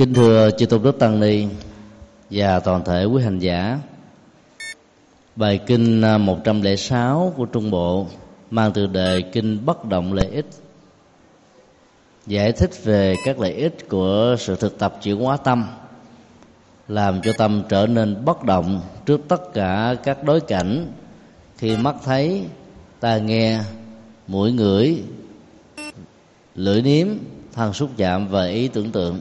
Kính thưa chư tôn đức tăng ni và toàn thể quý hành giả. Bài kinh à, 106 của Trung Bộ mang từ đề kinh bất động lợi ích. Giải thích về các lợi ích của sự thực tập chuyển hóa tâm, làm cho tâm trở nên bất động trước tất cả các đối cảnh. Khi mắt thấy, tai nghe, mũi ngửi, lưỡi nếm, thân xúc chạm và ý tưởng tượng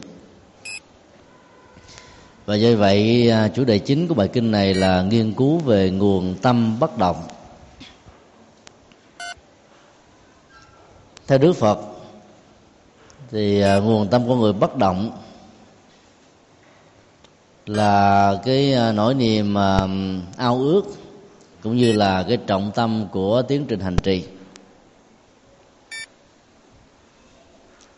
và do vậy à, chủ đề chính của bài kinh này là nghiên cứu về nguồn tâm bất động. Theo đức phật, thì à, nguồn tâm của người bất động là cái à, nỗi niềm ao ước cũng như là cái trọng tâm của tiến trình hành trì.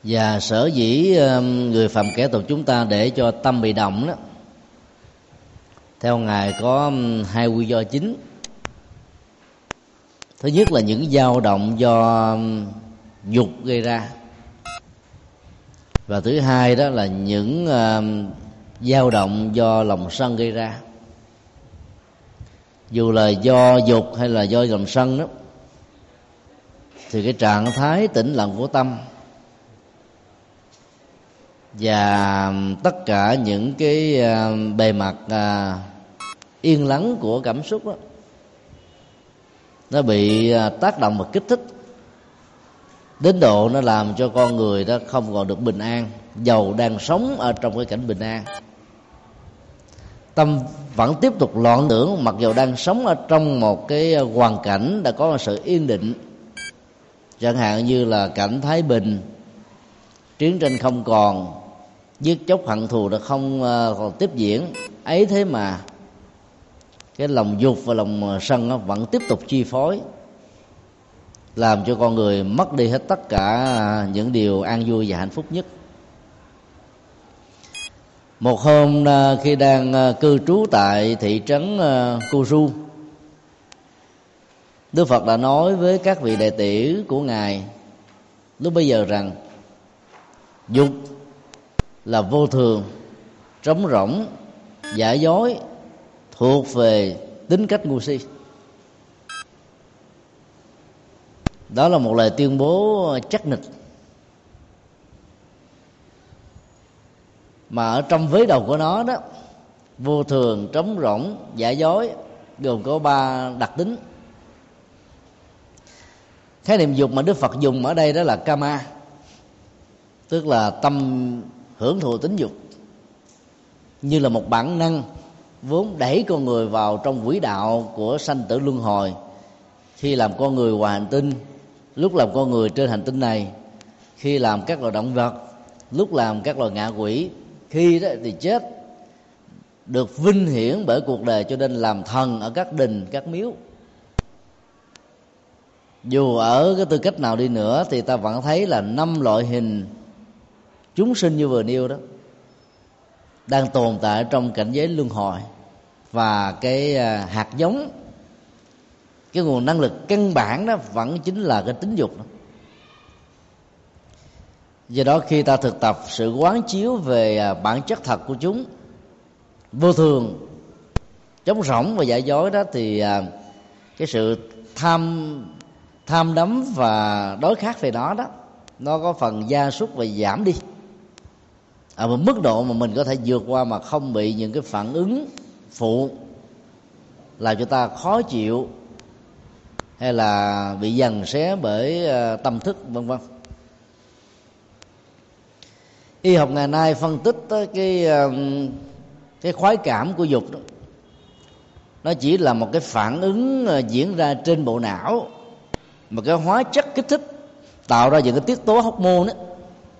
Và sở dĩ người phạm kẻ tục chúng ta để cho tâm bị động đó theo ngài có hai nguyên do chính. Thứ nhất là những dao động do dục gây ra. Và thứ hai đó là những uh, dao động do lòng sân gây ra. Dù là do dục hay là do lòng sân đó thì cái trạng thái tĩnh lặng của tâm và tất cả những cái uh, bề mặt uh, yên lắng của cảm xúc đó, nó bị à, tác động và kích thích. Đến độ nó làm cho con người đó không còn được bình an dầu đang sống ở trong cái cảnh bình an. Tâm vẫn tiếp tục loạn tưởng, mặc dù đang sống ở trong một cái à, hoàn cảnh đã có một sự yên định. Chẳng hạn như là cảnh thái bình, chiến tranh không còn, giết chóc hận thù đã không à, còn tiếp diễn. Ấy thế mà cái lòng dục và lòng ờ, sân nó vẫn tiếp tục chi phối làm cho con người mất đi hết tất cả à, những điều an vui và hạnh phúc nhất. Một hôm à, khi đang à, cư trú tại thị trấn à, Đức Phật đã nói với các vị đệ tử của ngài lúc bây giờ rằng dục là vô thường trống rỗng giả dối thuộc về tính cách ngu si. Đó là một lời tuyên bố chắc nịch. Mà ở trong vế đầu của nó đó, vô thường, trống rỗng, giả dối, gồm có ba đặc tính. Khái niệm dục mà đức phật dùng ở đây đó là kama tức là tâm hưởng thụ tính dục, như là một bản năng vốn đẩy con người vào trong quỹ đạo của sanh tử luân hồi. Khi làm con người ngoài hành tinh, lúc làm con người trên hành tinh này, khi làm các loài động vật, lúc làm các loài ngạ quỷ, khi đó thì chết, được vinh hiển bởi cuộc đời cho nên làm thần ở các đình, các miếu. Dù ở cái tư cách nào đi nữa thì ta vẫn thấy là năm loại hình chúng sinh như vừa nêu đó đang tồn tại trong cảnh giới luân hồi và cái à, hạt giống, cái nguồn năng lực căn bản đó vẫn chính là cái tính dục đó. do đó khi ta thực tập sự quán chiếu về à, bản chất thật của chúng, vô thường chống rỗng và giả dối đó thì à, cái sự tham tham đắm và đối khác về nó đó, nó có phần gia súc và giảm đi ở một mức độ mà mình có thể vượt qua mà không bị những cái phản ứng phụ làm cho ta khó chịu hay là bị dằn xé bởi à, tâm thức, vân vân. Y học ngày nay phân tích cái à, cái khoái cảm của dục đó, nó chỉ là một cái phản ứng diễn ra trên bộ não, một cái hóa chất kích thích tạo ra những cái tiết tố hóc môn đó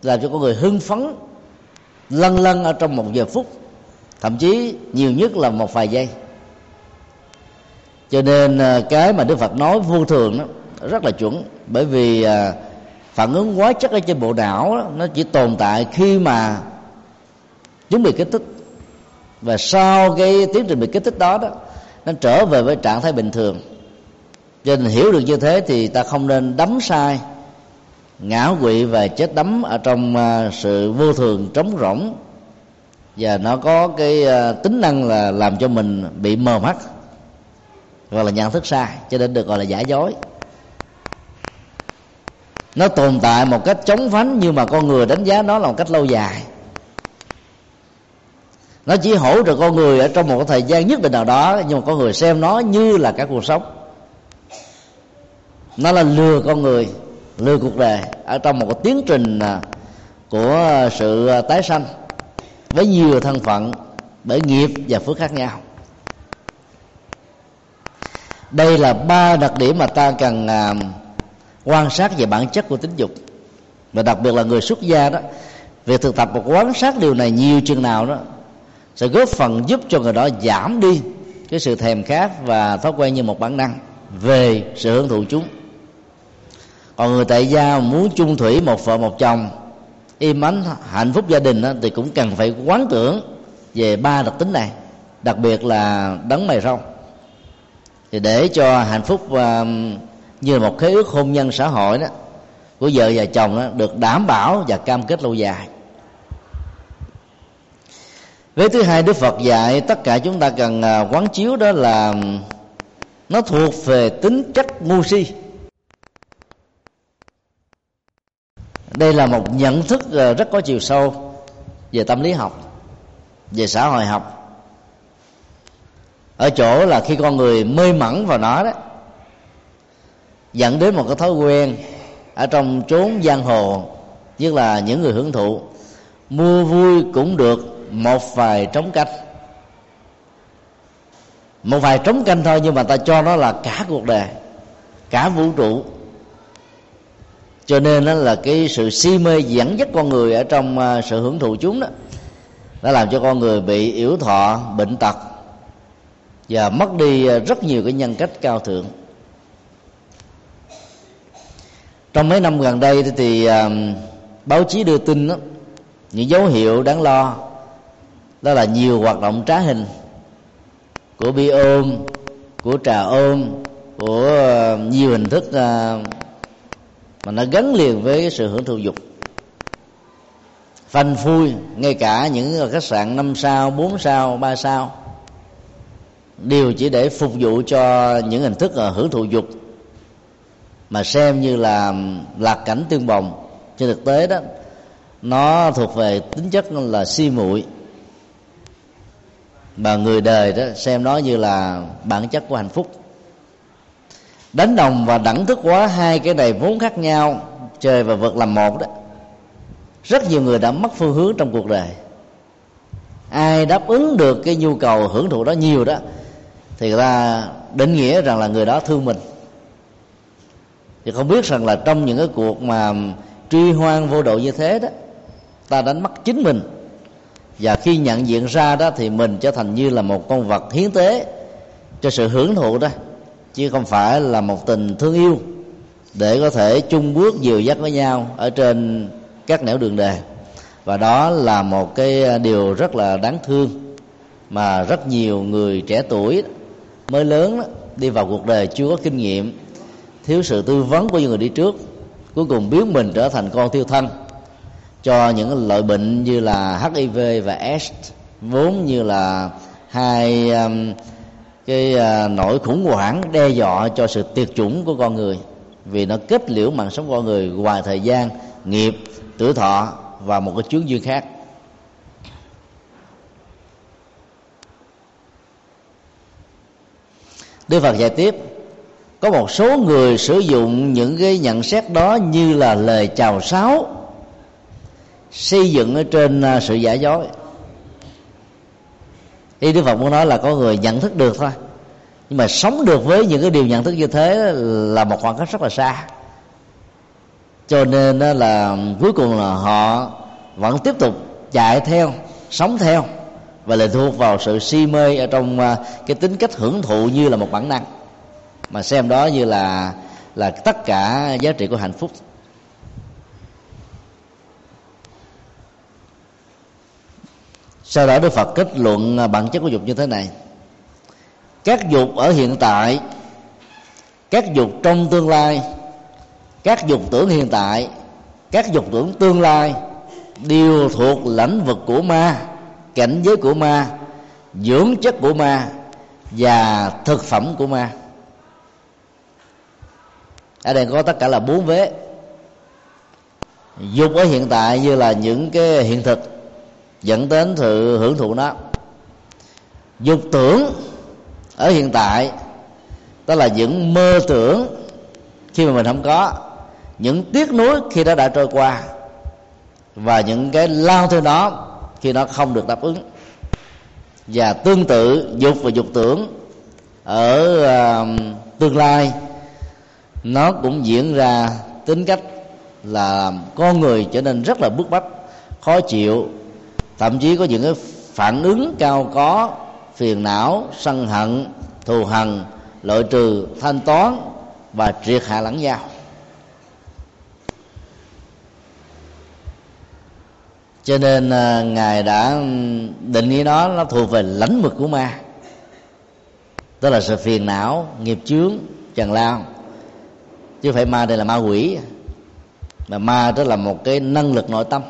làm cho con người hưng phấn lân lân ở trong một giờ phút thậm chí nhiều nhất là một vài giây. Cho nên à, cái mà đức phật nói vô thường đó rất là chuẩn bởi vì à, phản ứng quá chất ở trên bộ não đó, nó chỉ tồn tại khi mà chúng bị kích thích. Và sau cái tiến trình bị kích thích đó đó nó trở về với trạng thái bình thường. Cho nên hiểu được như thế thì ta không nên đắm sai ngã quỵ và chết đắm ở trong à, sự vô thường trống rỗng. Và nó có cái à, tính năng là làm cho mình bị mờ mắt, gọi là nhận thức sai, cho nên được gọi là giả dối. Nó tồn tại một cách chống phánh nhưng mà con người đánh giá nó là một cách lâu dài. Nó chỉ hỗ trợ con người ở trong một thời gian nhất định nào đó, nhưng mà con người xem nó như là cả cuộc sống. Nó là lừa con người lừa cuộc đời, ở trong một cái tiến trình à, của à, sự à, tái sanh với nhiều thân phận, bởi nghiệp và phước khác nhau. Đây là ba đặc điểm mà ta cần quan sát về bản chất của tính dục. Và đặc biệt là người xuất gia đó, việc thực tập và quan sát điều này nhiều chừng nào đó sẽ góp phần giúp cho người đó giảm đi cái sự thèm khát và thói quen như một bản năng về sự hưởng thụ chúng còn người tại gia muốn chung thủy một vợ một chồng im ắng hạnh phúc gia đình đó, thì cũng cần phải quán tưởng về ba đặc tính này đặc biệt là đấng mày râu. Thì để cho hạnh phúc uh, như là một khế ước hôn nhân xã hội đó của vợ và chồng đó, được đảm bảo và cam kết lâu dài. Với thứ hai đức phật dạy tất cả chúng ta cần à, quán chiếu đó là um, nó thuộc về tính chất ngu si. Đây là một nhận thức ờ, rất có chiều sâu về tâm lý học, về xã hội học. Ở chỗ là khi con người mê mẩn vào nó đó, dẫn đến một cái thói quen ở trong chốn giang hồ như là những người hưởng thụ, mua vui cũng được một vài trống canh. Một vài trống canh thôi nhưng mà ta cho nó là cả cuộc đời, cả vũ trụ cho nên đó là cái sự si mê dẫn dắt con người ở trong à, sự hưởng thụ chúng đó. Đã làm cho con người bị yếu thọ bệnh tật và mất đi à, rất nhiều cái nhân cách cao thượng. Trong mấy năm gần đây thì à, báo chí đưa tin đó, những dấu hiệu đáng lo đó là nhiều hoạt động trá hình của bi ôm của trà ôm của nhiều hình thức mà nó gắn liền với sự hưởng thụ dục. Phanh phui, ngay cả những khách sạn 5 sao 4 sao 3 sao, đều chỉ để phục vụ cho những hình thức ờ, hưởng thụ dục. Mà xem như là lạc cảnh tương bồng. Trên thực tế đó, nó thuộc về tính chất là si muội. Mà người đời đó, xem nó như là bản chất của hạnh phúc đánh đồng và đẳng thức quá hai cái này vốn khác nhau, trời và vật làm một đó. Rất nhiều người đã mất phương hướng trong cuộc đời. Ai đáp ứng được cái nhu cầu hưởng thụ đó nhiều đó, thì người ta định nghĩa rằng là người đó thương mình. Thì không biết rằng là trong những cái cuộc mà truy hoang vô độ như thế đó, ta đánh mất chính mình. Và khi nhận diện ra đó thì mình trở thành như là một con vật hiến tế cho sự hưởng thụ đó chứ không phải là một tình thương yêu để có thể chung bước dìu dắt với nhau ở trên các nẻo đường đề. Và đó là một cái điều rất là đáng thương mà rất nhiều người trẻ tuổi mới lớn đi vào cuộc đời chưa có kinh nghiệm thiếu sự tư vấn của những người đi trước cuối cùng biến mình trở thành con thiêu thân cho những loại bệnh như là HIV và AIDS vốn như là hai um, cái à, nỗi khủng hoảng đe dọa cho sự tuyệt chủng của con người, vì nó kết liễu mạng sống con người ngoài thời gian, nghiệp tuổi thọ và một cái chướng duyên khác. Đức Phật dạy tiếp, có một số người sử dụng những cái nhận xét đó như là lời chào sáo, xây dựng ở trên à, sự giả dối ý đức phật muốn nói là có người nhận thức được thôi. Nhưng mà sống được với những cái điều nhận thức như thế là một khoảng cách rất là xa. Cho nên là cuối cùng là họ vẫn tiếp tục chạy theo, sống theo và lệ thuộc vào sự si mê ở trong à, cái tính cách hưởng thụ như là một bản năng. Mà xem đó như là là tất cả giá trị của hạnh phúc. Sau đó đức phật kết luận à, bản chất của dục như thế này. Các dục ở hiện tại, các dục trong tương lai, các dục tưởng hiện tại, các dục tưởng tương lai đều thuộc lãnh vực của ma, cảnh giới của ma, dưỡng chất của ma và thực phẩm của ma. Ở đây có tất cả là bốn vế. Dục ở hiện tại như là những cái hiện thực dẫn đến sự hưởng thụ nó. Dục tưởng ở hiện tại đó là những mơ tưởng khi mà mình không có những tiếc nuối khi nó đã trôi qua và những cái lao theo nó khi nó không được đáp ứng. Và tương tự dục và dục tưởng ở uh, tương lai nó cũng diễn ra tính cách là con người trở nên rất là bức bách khó chịu thậm chí có những cái phản ứng cao có, phiền não, sân hận, thù hằn loại trừ, thanh toán và triệt hạ lẫn nhau. Cho nên à, ngài đã định nghĩa nó nó thuộc về lãnh vực của ma. Tức là sự phiền não, nghiệp chướng trần lao chứ phải ma đây là ma quỷ. Mà ma đó là một cái năng lực nội tâm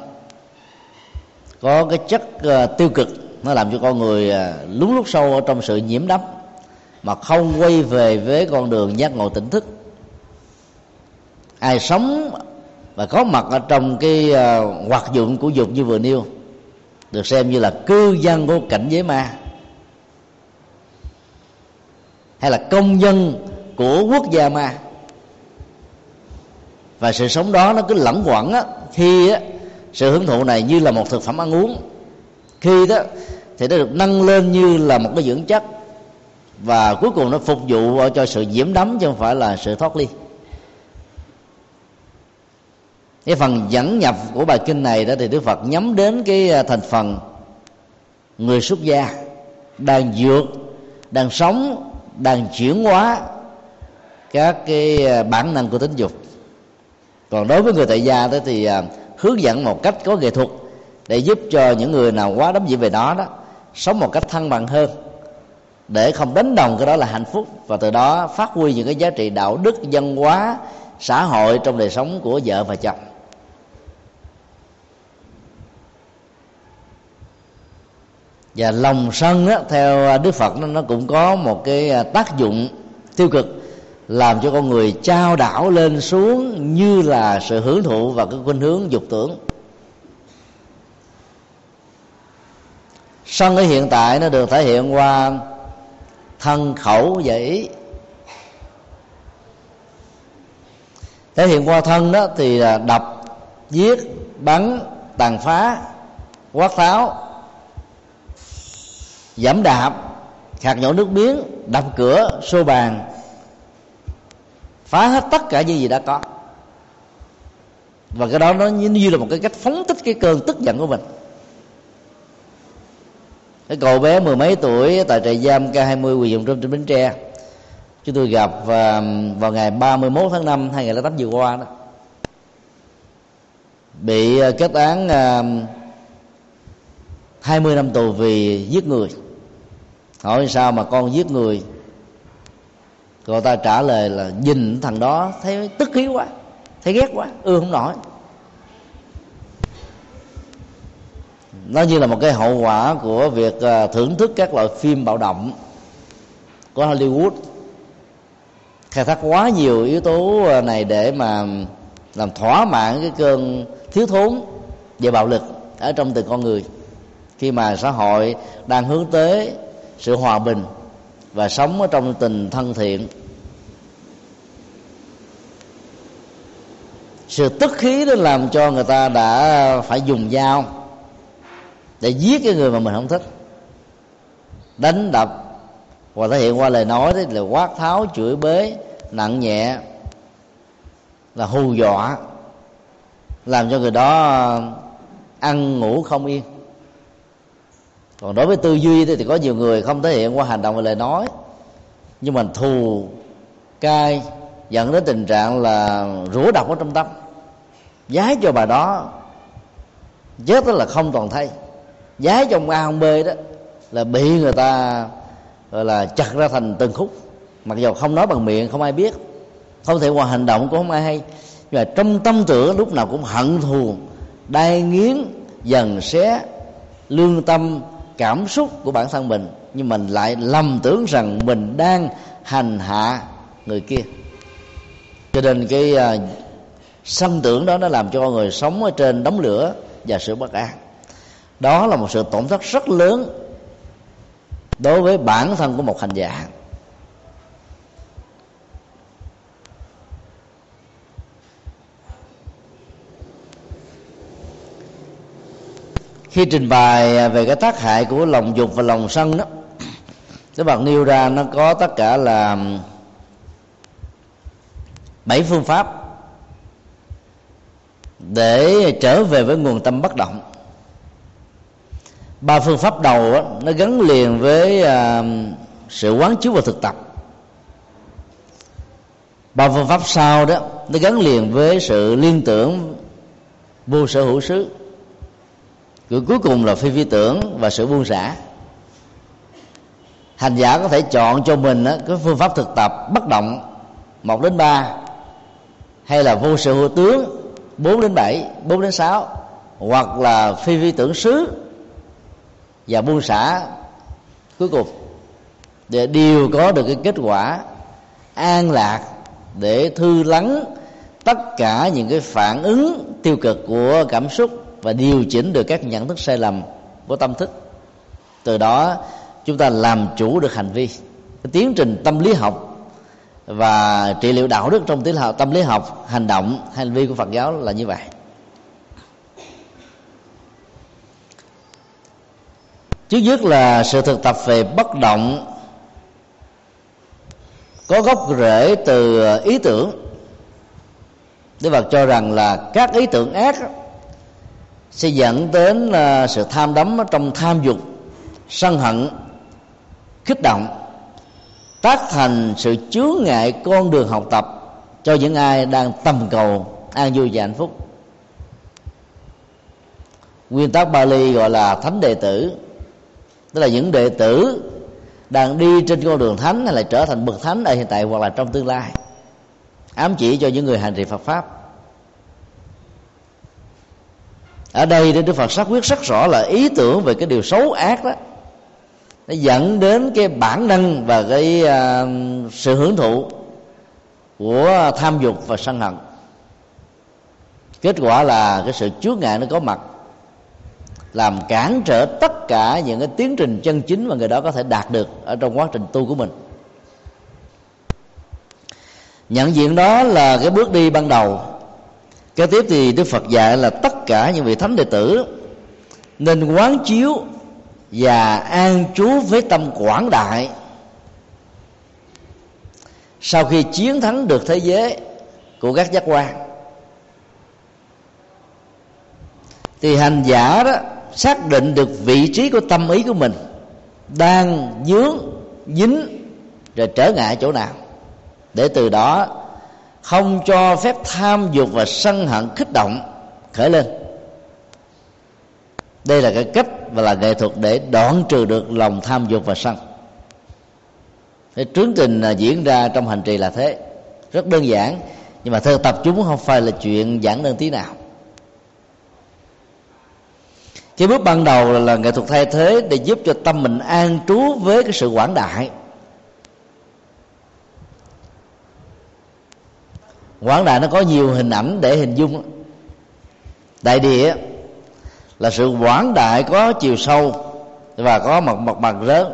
có cái chất ờ, tiêu cực nó làm cho con người ờ, lún lút sâu ở trong sự nhiễm đắm mà không quay về với con đường giác ngộ tỉnh thức. Ai sống và có mặt ở trong cái ờ, hoạt dụng của dục như vừa nêu được xem như là cư dân của cảnh giới ma hay là công dân của quốc gia ma. Và sự sống đó nó cứ lẫn quẩn á khi á, sự hưởng thụ này như là một thực phẩm ăn uống. Khi đó thì nó được nâng lên như là một cái dưỡng chất. Và cuối cùng nó phục vụ cho sự nhiễm đắm chứ không phải là sự thoát ly. Cái phần dẫn nhập của bài kinh này đó thì đức phật nhắm đến cái à, thành phần người xuất gia đang dược, đang sống, đang chuyển hóa các cái à, bản năng của tính dục. Còn đối với người tại gia đó thì à, hướng dẫn một cách có nghệ thuật để giúp cho những người nào quá đắm nhiễm về đó đó sống một cách thăng bằng hơn để không đánh đồng cái đó là hạnh phúc và từ đó phát huy những cái giá trị đạo đức văn hóa xã hội trong đời sống của vợ và chồng. Và lòng sân đó, theo đức phật nó, nó cũng có một cái à, tác dụng tiêu cực làm cho con người trao đảo lên xuống như là sự hưởng thụ và cái khuynh hướng dục tưởng. Sân ở hiện tại nó được thể hiện qua thân khẩu và ý. Thể hiện qua thân đó thì là đập giết bắn tàn phá quát tháo giảm đạp hạt nhổ nước biến, đập cửa xô bàn phá hết tất cả những gì đã có. Và cái đó nó như là một cái cách phóng thích cái cơn tức giận của mình. Cái cậu bé mười mấy tuổi tại trại giam K20 Quỳ dụng Trâm trên Bến Tre chúng tôi gặp vào, vào ngày 31 tháng 5 2008 vừa qua đó. Bị à, kết án à, 20 năm tù vì giết người. Hỏi sao mà con giết người cô ta trả lời là nhìn thằng đó, thấy tức khí quá, thấy ghét quá, ưa không nổi. Nó như là một cái hậu quả của việc à, thưởng thức các loại phim bạo động của Hollywood. Khai thác quá nhiều yếu tố à, này để mà làm thỏa mãn cái cơn thiếu thốn về bạo lực ở trong từng con người. Khi mà xã hội đang hướng tới sự hòa bình và sống ở trong tình thân thiện sự tức khí đó làm cho người ta đã phải dùng dao để giết cái người mà mình không thích. Đánh đập và thể hiện qua lời nói đấy là quát tháo, chửi bới nặng nhẹ, là hù dọa, làm cho người đó ăn ngủ không yên. Còn đối với tư duy thì có nhiều người không thể hiện qua hành động và lời nói. Nhưng mà thù cay dẫn đến tình trạng là rủa độc ở trong tâm giá cho bà đó chết đó là không toàn thay. Cho trong a không b đó là bị người ta, gọi là, chặt ra thành từng khúc. Mặc dù không nói bằng miệng, không ai biết, không thể qua hành động cũng không ai hay. Nhưng mà trong tâm tưởng, lúc nào cũng hận thù, đai nghiến dần xé, lương tâm, cảm xúc của bản thân mình. Nhưng mình lại lầm tưởng rằng mình đang hành hạ người kia. Cho nên cái à, sân tưởng đó nó làm cho người sống ở trên đống lửa và sự bất an. Đó là một sự tổn thất rất lớn đối với bản thân của một hành giả. Khi trình bày về cái tác hại của lòng dục và lòng sân đó, các bạn nêu ra nó có tất cả là bảy phương pháp để trở về với nguồn tâm bất động. Ba phương pháp đầu đó, nó gắn liền với à, sự quán chiếu và thực tập. Ba phương pháp sau đó nó gắn liền với sự liên tưởng vô sở hữu xứ. Rồi cuối cùng là phi vi tưởng và sự buông xả. Hành giả có thể chọn cho mình đó, cái phương pháp thực tập bất động một đến ba hay là vô sở hữu tướng 4 đến 7, 4 đến 6 hoặc là phi vi tưởng xứ và buông xả cuối cùng. Để đều có được cái kết quả an lạc để thư lắng tất cả những cái phản ứng tiêu cực của cảm xúc và điều chỉnh được các nhận thức sai lầm của tâm thức. Từ đó chúng ta làm chủ được hành vi. Cái tiến trình tâm lý học và trị liệu đạo đức trong tiến học, tâm lý học, hành động, hành vi của phật giáo là như vậy. Trước nhất là sự thực tập về bất động, có gốc rễ từ ý tưởng. Đức Phật cho rằng là các ý tưởng ác sẽ dẫn đến à, sự tham đắm trong tham dục, sân hận, kích động tác thành sự chướng ngại con đường học tập cho những ai đang tầm cầu an vui và hạnh phúc. Nguyên tắc Bali gọi là thánh đệ tử, tức là những đệ tử đang đi trên con đường thánh hay là trở thành bậc thánh ở hiện tại hoặc là trong tương lai, ám chỉ cho những người hành trì Phật pháp. Ở đây Đức Phật xác quyết rất rõ là ý tưởng về cái điều xấu ác đó nó dẫn đến cái bản năng và cái uh, sự hưởng thụ của tham dục và sân hận. Kết quả là cái sự chướng ngại nó có mặt làm cản trở tất cả những cái tiến trình chân chính mà người đó có thể đạt được ở trong quá trình tu của mình. Nhận diện đó là cái bước đi ban đầu. Kế tiếp thì đức phật dạy là tất cả những vị thánh đệ tử nên quán chiếu và an trú với tâm quảng đại. Sau khi chiến thắng được thế giới của các giác quan, thì hành giả đó xác định được vị trí của tâm ý của mình đang dướng, dính rồi trở ngại chỗ nào. Để từ đó không cho phép tham dục và sân hận kích động khởi lên đây là cái cách và là nghệ thuật để đoạn trừ được lòng tham dục và sân. Cái trướng tình à, diễn ra trong hành trì là thế. Rất đơn giản nhưng mà thơ tập chúng không phải là chuyện giản đơn tí nào. Cái bước ban đầu là, là nghệ thuật thay thế để giúp cho tâm mình an trú với cái sự quảng đại. Quảng đại nó có nhiều hình ảnh để hình dung. Đại địa là sự quảng đại có chiều sâu và có một mặt bằng lớn.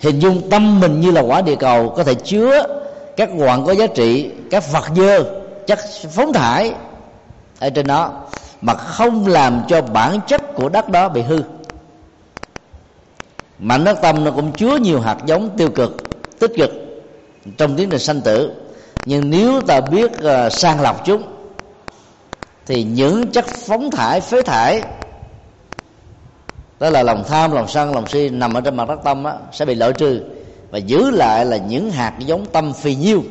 Hình dung tâm mình như là quả địa cầu có thể chứa các quặng có giá trị các vật dơ chất phóng thải ở trên nó mà không làm cho bản chất của đất đó bị hư. Mảnh đất tâm nó cũng chứa nhiều hạt giống tiêu cực tích cực trong tiến trình sanh tử. Nhưng nếu ta biết uh, sang lọc chúng thì những chất phóng thải phế thải đó là lòng tham lòng sân lòng si nằm ở trên mặt đất tâm đó, sẽ bị loại trừ. Và giữ lại là những hạt giống tâm phì nhiêu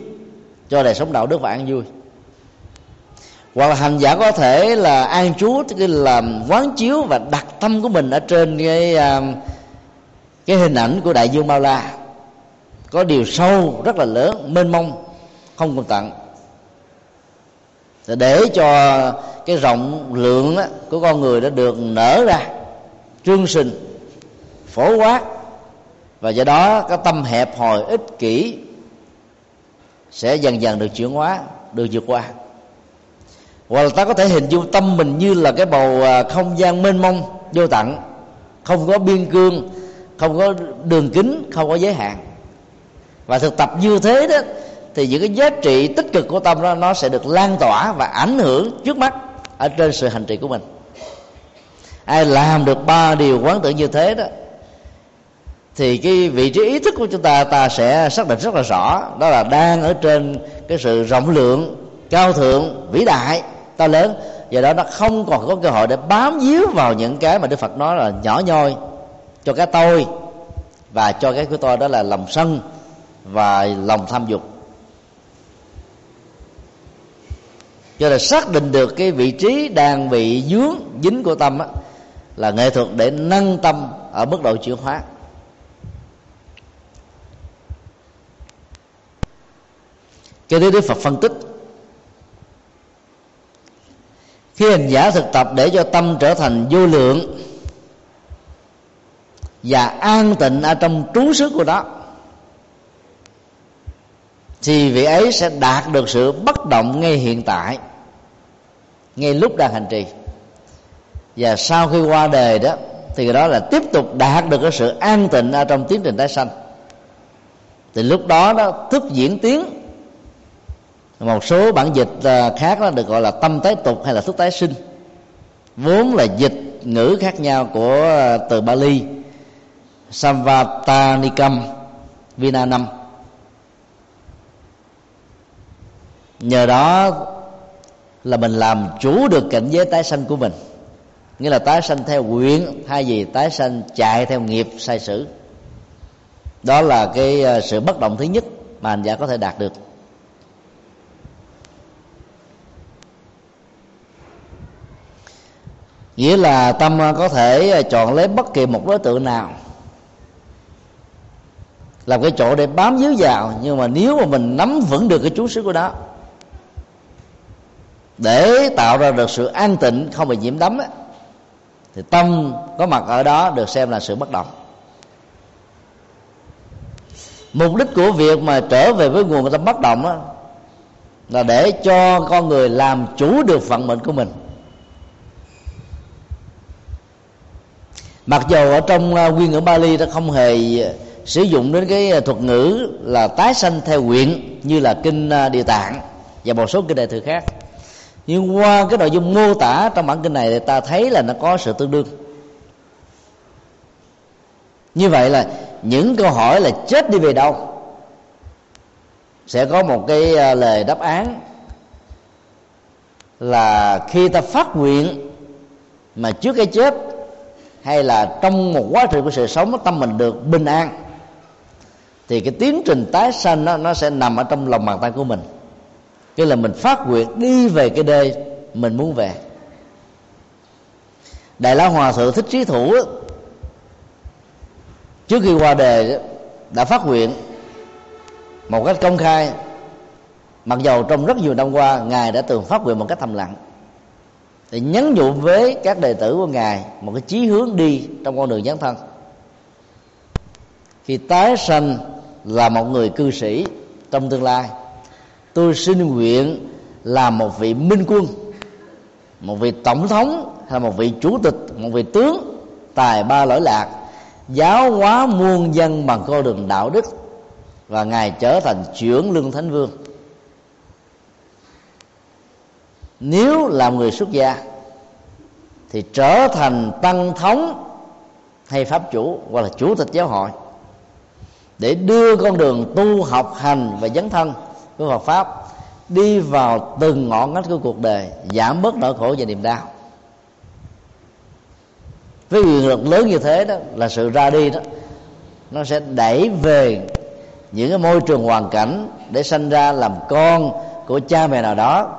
cho đời sống đạo đức và an vui. Hoặc là hành giả có thể là an trú tức làm quán chiếu và đặt tâm của mình ở trên cái à, cái hình ảnh của đại dương bao la. Có điều sâu rất là lớn mênh mông không còn tận để cho cái rộng lượng của con người đã được nở ra, trương sinh, phổ quát và do đó, cái tâm hẹp hòi, ích kỷ sẽ dần dần được chuyển hóa, được vượt qua. Hoặc là ta có thể hình dung tâm mình như là cái bầu à, không gian mênh mông, vô tận, không có biên cương, không có đường kính, không có giới hạn. Và thực tập như thế đó thì những cái giá trị tích cực của tâm đó, nó sẽ được lan tỏa và ảnh hưởng trước mắt ở trên sự hành trì của mình. Ai làm được ba điều quán tưởng như thế đó, thì cái vị trí ý thức của chúng ta ta sẽ xác định rất là rõ. Đó là đang ở trên cái sự rộng lượng, cao thượng, vĩ đại to lớn. Do đó, nó không còn có cơ hội để bám víu vào những cái mà đức phật nói là nhỏ nhoi, cho cái tôi, và cho cái của tôi đó là lòng sân và lòng tham dục. Cho là xác định được cái vị trí đang bị dướng dính của tâm á, là nghệ thuật để nâng tâm ở mức độ chuyển hóa. Cho thứ đức phật phân tích khi hành giả thực tập để cho tâm trở thành vô lượng và an tịnh ở trong trú xứ của nó thì vị ấy sẽ đạt được sự bất động ngay hiện tại, ngay lúc đang hành trì. Và sau khi qua đời đó, thì đó là tiếp tục đạt được cái sự an tịnh ở trong tiến trình tái sanh. Thì lúc đó đó, thức diễn tiến, một số bản dịch à, khác đó được gọi là tâm tái tục hay là thức tái sinh. Vốn là dịch ngữ khác nhau của à, từ Bali Samvatanikam Vinanam. Nhờ đó là mình làm chủ được cảnh giới tái sanh của mình. Nghĩa là tái sanh theo quyển thay vì tái sanh chạy theo nghiệp sai sử. Đó là cái ờ, sự bất động thứ nhất mà hành giả có thể đạt được. Nghĩa là tâm ờ, có thể ờ, chọn lấy bất kỳ một đối tượng nào, làm cái chỗ để bám víu vào. Nhưng mà nếu mà mình nắm vững được cái chú xứ của đó để tạo ra được sự an tịnh không bị nhiễm đấm ấy, thì tâm có mặt ở đó được xem là sự bất động. Mục đích của việc mà trở về với nguồn tâm bất động đó, là để cho con người làm chủ được vận mệnh của mình. Mặc dù ở trong à, nguyên ngữ Bali nó không hề à, sử dụng đến cái à, thuật ngữ là tái sanh theo nguyện như là kinh địa tạng và một số kinh đại thừa khác nhưng qua cái nội dung mô tả trong bản kinh này thì ta thấy là nó có sự tương đương. Như vậy là những câu hỏi là chết đi về đâu sẽ có một cái à, lời đáp án là khi ta phát nguyện mà trước cái chết hay là trong một quá trình của sự sống tâm mình được bình an thì cái tiến trình tái sanh nó, nó sẽ nằm ở trong lòng bàn tay của mình cái là mình phát nguyện đi về cái nơi mình muốn về. Đại lão hòa thượng thích trí thủ trước khi qua đề đã phát nguyện một cách công khai. Mặc dầu trong rất nhiều năm qua, ngài đã từng phát nguyện một cách thầm lặng, để nhấn nhủ với các đệ tử của ngài một cái chí hướng đi trong con đường dấn thân. Khi tái sanh là một người cư sĩ trong tương lai tôi xin nguyện là một vị minh quân, một vị tổng thống hay một vị chủ tịch, một vị tướng tài ba lỗi lạc, giáo hóa muôn dân bằng con đường đạo đức, và ngài trở thành trưởng lương thánh vương. Nếu là người xuất gia thì trở thành tăng thống hay pháp chủ hoặc là chủ tịch giáo hội để đưa con đường tu, học hành và dấn thân của Phật pháp đi vào từng ngọn ngách của cuộc đời, giảm bớt nỗi khổ và niềm đau. Với quyền lực lớn như thế đó, là sự ra đi đó, nó sẽ đẩy về những cái môi trường hoàn cảnh để sanh ra làm con của cha mẹ nào đó,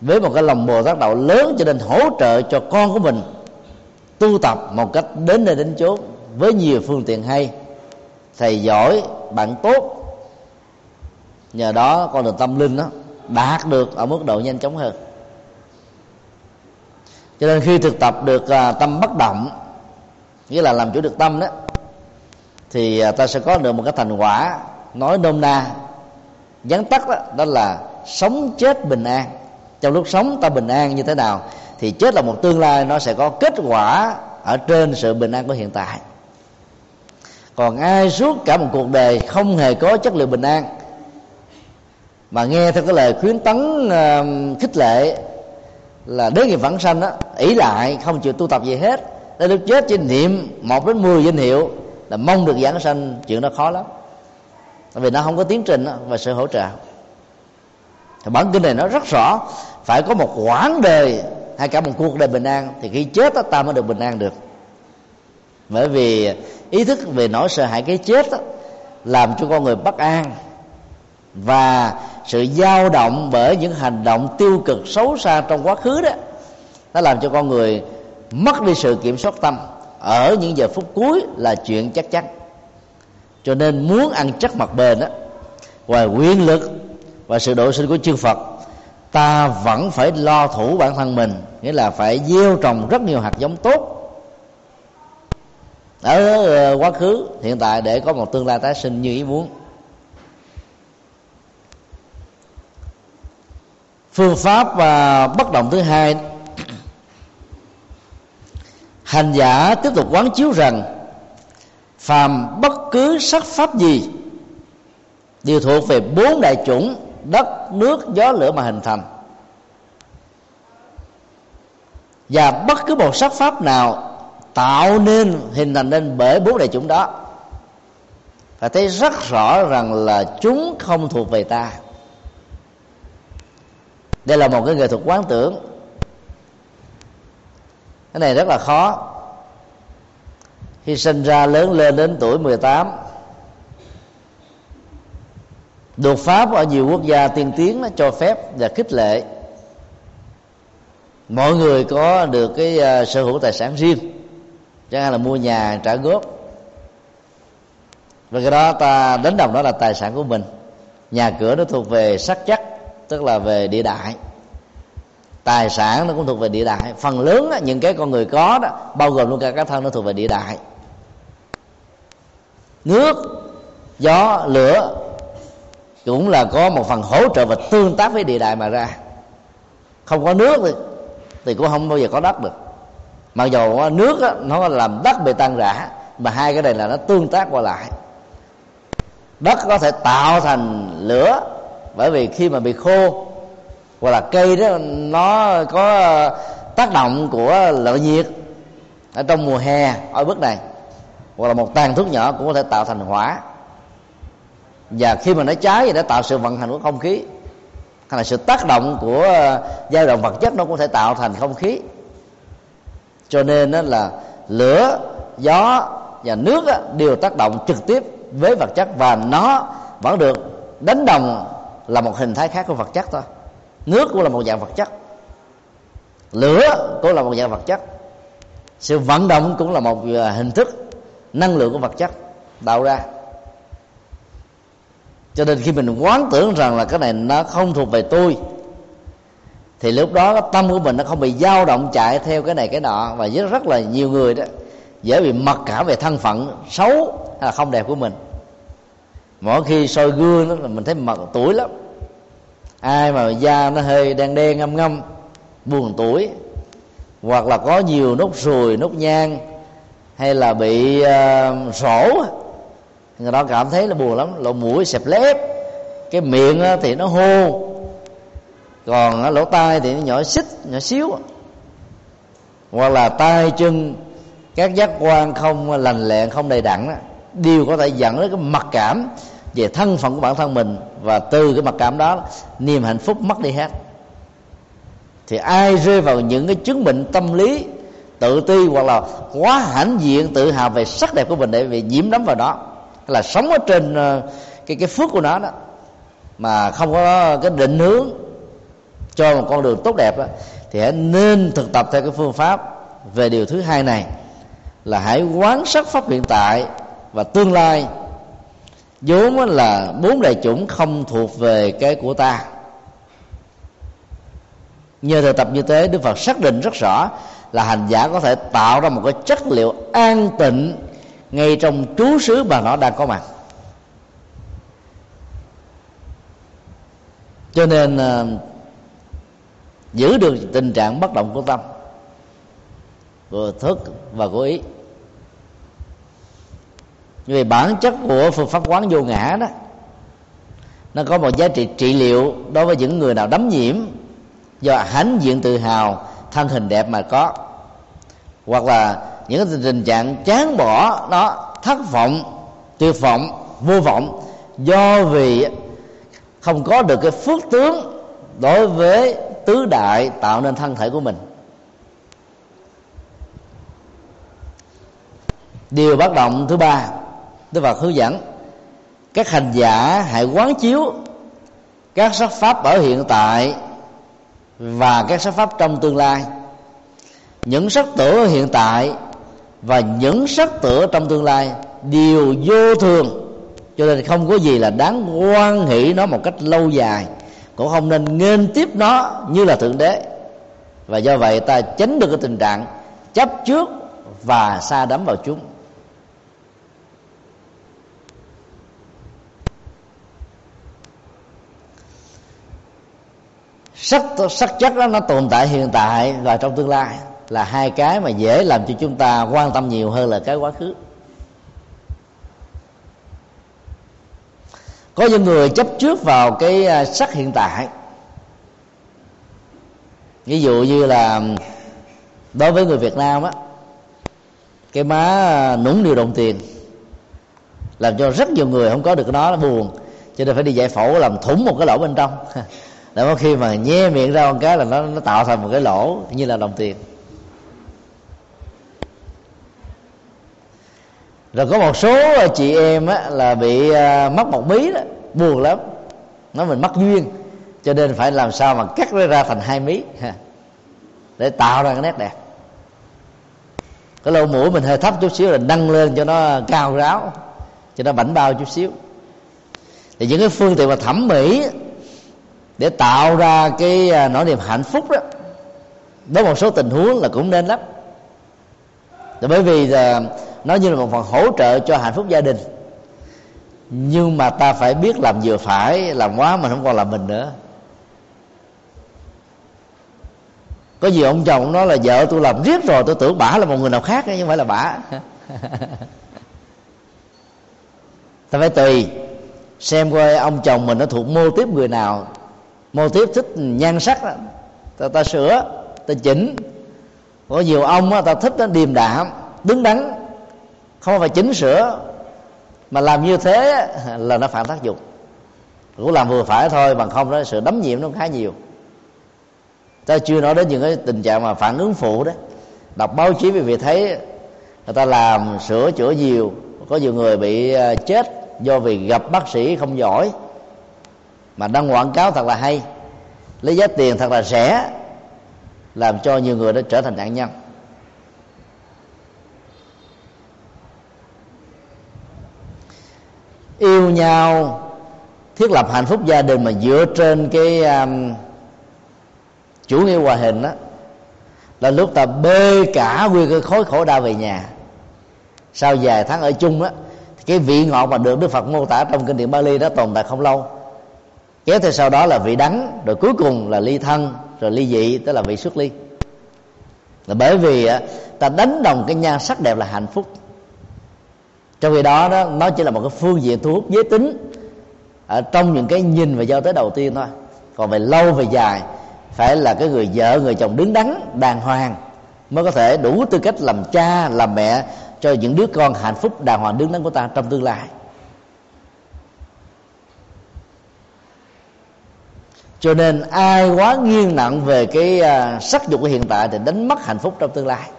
với một cái lòng bồ tát đạo lớn cho nên hỗ trợ cho con của mình tu tập một cách đến nơi đến chốn với nhiều phương tiện hay, thầy giỏi, bạn tốt nhờ đó con đường tâm linh đó đạt được ở mức độ nhanh chóng hơn. Cho nên khi thực tập được à, tâm bất động nghĩa là làm chủ được tâm đó thì à, ta sẽ có được một cái thành quả nói nôm na vắn tắt đó, đó là sống chết bình an. Trong lúc sống ta bình an như thế nào thì chết là một tương lai nó sẽ có kết quả ở trên sự bình an của hiện tại. Còn ai suốt cả một cuộc đời không hề có chất lượng bình an mà nghe theo cái lời khuyến tấn uh, khích lệ là đến nghiệp vãng sanh đó ỷ lại không chịu tu tập gì hết. Để lúc chết trên niệm một đến mười danh hiệu là mong được giảng sanh chuyện đó khó lắm. Tại vì nó không có tiến trình và sự hỗ trợ. Thì bản kinh này nó rất rõ phải có một quãng đời hay cả một cuộc đời bình an thì khi chết đó, ta mới được bình an được. Bởi vì ý thức về nỗi sợ hãi cái chết đó, làm cho con người bất an và sự dao động bởi những hành động tiêu cực xấu xa trong quá khứ đó, nó làm cho con người mất đi sự kiểm soát tâm. Ở những giờ phút cuối là chuyện chắc chắn. Cho nên muốn ăn chắc mặt bền đó ngoài quyền lực và sự độ sinh của chư Phật, ta vẫn phải lo thủ bản thân mình, nghĩa là phải gieo trồng rất nhiều hạt giống tốt. Ở ờ, quá khứ, hiện tại để có một tương lai tái sinh như ý muốn. Phương pháp và bất động thứ hai. Hành giả tiếp tục quán chiếu rằng, phàm bất cứ sắc pháp gì đều thuộc về bốn đại chủng, đất, nước, gió, lửa mà hình thành. Và bất cứ một sắc pháp nào tạo nên, hình thành nên bởi bốn đại chủng đó. Phải thấy rất rõ rằng là chúng không thuộc về ta đây là một cái nghệ thuật quán tưởng. Cái này rất là khó. Khi sinh ra lớn lên đến tuổi 18 đột pháp ở nhiều quốc gia tiên tiến nó cho phép và khích lệ. Mọi người có được cái uh, sở hữu tài sản riêng chẳng hạn là mua nhà trả góp. Và cái đó ta đánh đồng đó là tài sản của mình. Nhà cửa nó thuộc về sắc chắc tức là về địa đại. Tài sản nó cũng thuộc về địa đại. Phần lớn những cái con người có đó bao gồm luôn cả cá thân nó thuộc về địa đại. Nước gió lửa cũng là có một phần hỗ trợ và tương tác với địa đại mà ra. Không có nước thì, thì cũng không bao giờ có đất được. Mặc dù nước á, nó làm đất bị tan rã mà hai cái này là nó tương tác qua lại. Đất có thể tạo thành lửa bởi vì khi mà bị khô hoặc là cây đó, nó có tác động của lợi nhiệt ở trong mùa hè, ở bước này, hoặc là một tàn thuốc nhỏ cũng có thể tạo thành hỏa. Và khi mà nó cháy thì nó tạo sự vận hành của không khí. Hay là sự tác động của ờ, dao động vật chất nó cũng thể tạo thành không khí. Cho nên đó là lửa, gió và nước đều tác động trực tiếp với vật chất và nó vẫn được đánh đồng là một hình thái khác của vật chất thôi. Nước cũng là một dạng vật chất. Lửa cũng là một dạng vật chất. Sự vận động cũng là một à, hình thức, năng lượng của vật chất tạo ra. Cho nên khi mình quán tưởng rằng là cái này nó không thuộc về tôi, thì lúc đó tâm của mình nó không bị dao động chạy theo cái này cái nọ. Và rất rất là nhiều người đó, dễ bị mặc cảm về thân phận xấu hay là không đẹp của mình mỗi khi soi gương đó là mình thấy mặt tuổi lắm. Ai mà da nó hơi đen đen ngâm ngâm buồn tuổi hoặc là có nhiều nốt ruồi nốt nhang hay là bị ờ, uh, sổ người đó cảm thấy là buồn lắm. Lỗ mũi xẹp lép cái miệng thì nó hô còn lỗ tai thì nó nhỏ xích nhỏ xíu. Hoặc là tay chân các giác quan không lành lẹn không đầy đặn đó, đều có thể dẫn đến cái mặc cảm về thân phận của bản thân mình và từ cái mặc cảm đó niềm hạnh phúc mất đi hết. Thì ai rơi vào những cái chứng bệnh tâm lý tự ti hoặc là quá hãnh diện tự hào về sắc đẹp của mình để bị nhiễm đắm vào đó là sống ở trên ờ, cái cái phước của nó đó mà không có cái định hướng cho một con đường tốt đẹp đó, thì hãy nên thực tập theo cái phương pháp về điều thứ hai này là hãy quán sát pháp hiện tại và tương lai vốn là bốn đại chủng không thuộc về cái của ta. Nhờ thực tập như thế, đức phật xác định rất rõ là hành giả có thể tạo ra một cái chất liệu an tịnh ngay trong trú xứ mà nó đang có mặt. Cho nên à, giữ được tình trạng bất động của tâm của thức và của ý vì bản chất của phương pháp quán vô ngã đó, nó có một giá trị trị liệu đối với những người nào đấm nhiễm do hãnh diện tự hào, thân hình đẹp mà có. Hoặc là những tình trạng chán bỏ nó, thất vọng, tuyệt vọng, vô vọng do vì không có được cái phước tướng đối với tứ đại tạo nên thân thể của mình. Điều bắt động thứ ba Đức Phật hướng dẫn, các hành giả hãy quán chiếu các sắc pháp ở hiện tại và các sắc pháp trong tương lai. Những sắc tử hiện tại và những sắc tử trong tương lai đều vô thường, cho nên không có gì là đáng quan hỷ nó một cách lâu dài, cũng không nên nghênh tiếp nó như là thượng đế. Và do vậy ta tránh được cái tình trạng chấp trước và xa đắm vào chúng. Sắc sắc chất đó nó tồn tại hiện tại và trong tương lai là hai cái mà dễ làm cho chúng ta quan tâm nhiều hơn là cái quá khứ. Có những người chấp trước vào cái à, sắc hiện tại. Ví dụ như là, đối với người việt nam á, cái má à, nũng điều đồng tiền, làm cho rất nhiều người không có được nó nó buồn, cho nên phải đi giải phẫu làm thủng một cái lỗ bên trong. để có khi mà nhe miệng ra một cái là nó nó tạo thành một cái lỗ như là đồng tiền. Rồi có một số chị em á, là bị à, mất một mí đó buồn lắm. Nói mình mất duyên cho nên phải làm sao mà cắt nó ra thành hai mí để tạo ra cái nét đẹp. Cái lỗ mũi mình hơi thấp chút xíu là nâng lên cho nó cao ráo cho nó bảnh bao chút xíu. Thì những cái phương tiện mà thẩm mỹ để tạo ra cái à, nỗi niềm hạnh phúc đó, với một số tình huống là cũng nên lắm. Bởi vì là nó như là một phần hỗ trợ cho hạnh phúc gia đình. Nhưng mà ta phải biết làm vừa phải, làm quá mà không còn là mình nữa. Có gì ông chồng nói là vợ tôi làm riết rồi, tôi tưởng bả là một người nào khác chứ không phải là bả. Ta phải tùy, xem coi ông chồng mình nó thuộc mô tiếp người nào mô tiếp thích nhan sắc đó. Ta, ta sửa ta chỉnh. Có nhiều ông đó, ta thích nó điềm đạm đứng đắn. Không phải chỉnh sửa mà làm như thế là nó phản tác dụng. Cũng làm vừa phải thôi bằng không đó sự đấm nhiễm nó khá nhiều. Ta chưa nói đến những cái tình trạng mà phản ứng phụ đó. Đọc báo chí vì việc thấy người ta làm sửa chữa nhiều. Có nhiều người bị à, chết do vì gặp bác sĩ không giỏi mà đăng quảng cáo thật là hay. Lấy giá tiền thật là rẻ làm cho nhiều người đã trở thành nạn nhân. Yêu nhau thiết lập hạnh phúc gia đình mà dựa trên cái um, chủ nghĩa hòa hình đó là lúc ta bê cả nguyên cái khối khổ đau về nhà. Sau vài tháng ở chung á cái vị ngọt mà được đức phật mô tả trong kinh điển bali đó tồn tại không lâu kéo theo sau đó là vị đắng rồi cuối cùng là ly thân, rồi ly dị, tức là vị xuất ly. Là bởi vì à, ta đánh đồng cái nhan sắc đẹp là hạnh phúc. Trong khi đó đó, nó chỉ là một cái phương diện thu hút giới tính ở trong những cái nhìn và giao tới đầu tiên thôi. Còn về lâu về dài, phải là cái người vợ, người chồng đứng đắn, đàng hoàng mới có thể đủ tư cách làm cha, làm mẹ cho những đứa con hạnh phúc đàng hoàng đứng đắn của ta trong tương lai. Cho nên ai quá nghiêng nặng về cái à, sắc dục của hiện tại thì đánh mất hạnh phúc trong tương lai.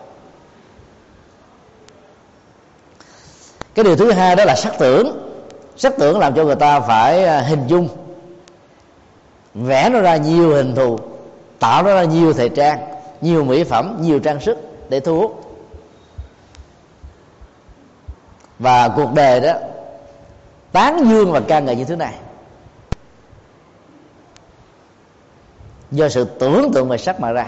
Cái điều thứ hai đó là sắc tưởng. Sắc tưởng làm cho người ta phải à, hình dung, vẽ nó ra nhiều hình thù, tạo nó ra nhiều thời trang, nhiều mỹ phẩm, nhiều trang sức để thu hút. Và cuộc đời đó, tán dương và ca ngợi như thế này. Do sự tưởng tượng về sắc mà ra.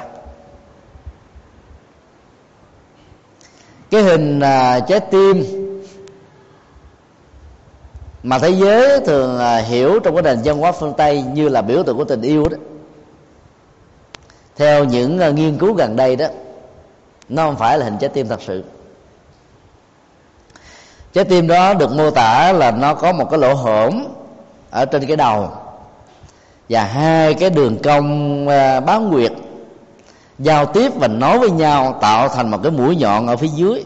Cái hình à, trái tim mà thế giới thường à, hiểu trong cái nền văn hóa phương tây như là biểu tượng của tình yêu đó. Theo những à, nghiên cứu gần đây đó, nó không phải là hình trái tim thật sự. Trái tim đó được mô tả là nó có một cái lỗ hổng ở trên cái đầu và hai cái đường cong à, bán nguyệt giao tiếp và nói với nhau tạo thành một cái mũi nhọn ở phía dưới.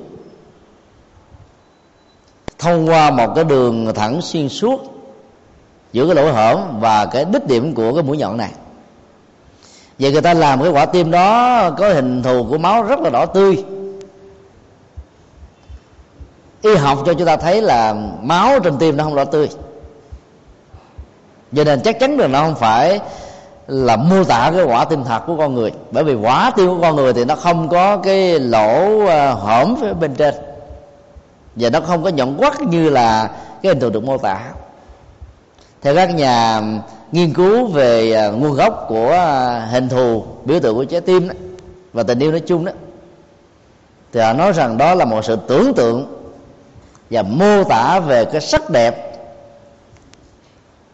Thông qua một cái đường thẳng xuyên suốt giữa cái lỗ hổng và cái đích điểm của cái mũi nhọn này. Vậy người ta làm cái quả tim đó có hình thù của máu rất là đỏ tươi. Y học cho chúng ta thấy là máu trên tim nó không đỏ tươi cho nên chắc chắn là nó không phải là mô tả cái quả tim thật của con người. Bởi vì quả tim của con người thì nó không có cái lỗ à, hõm phía bên trên. Và nó không có nhọn quắt như là cái hình tượng được mô tả. Theo các nhà nghiên cứu về à, nguồn gốc của à, hình thù biểu tượng của trái tim đó, và tình yêu nói chung đó thì họ nói rằng đó là một sự tưởng tượng và mô tả về cái sắc đẹp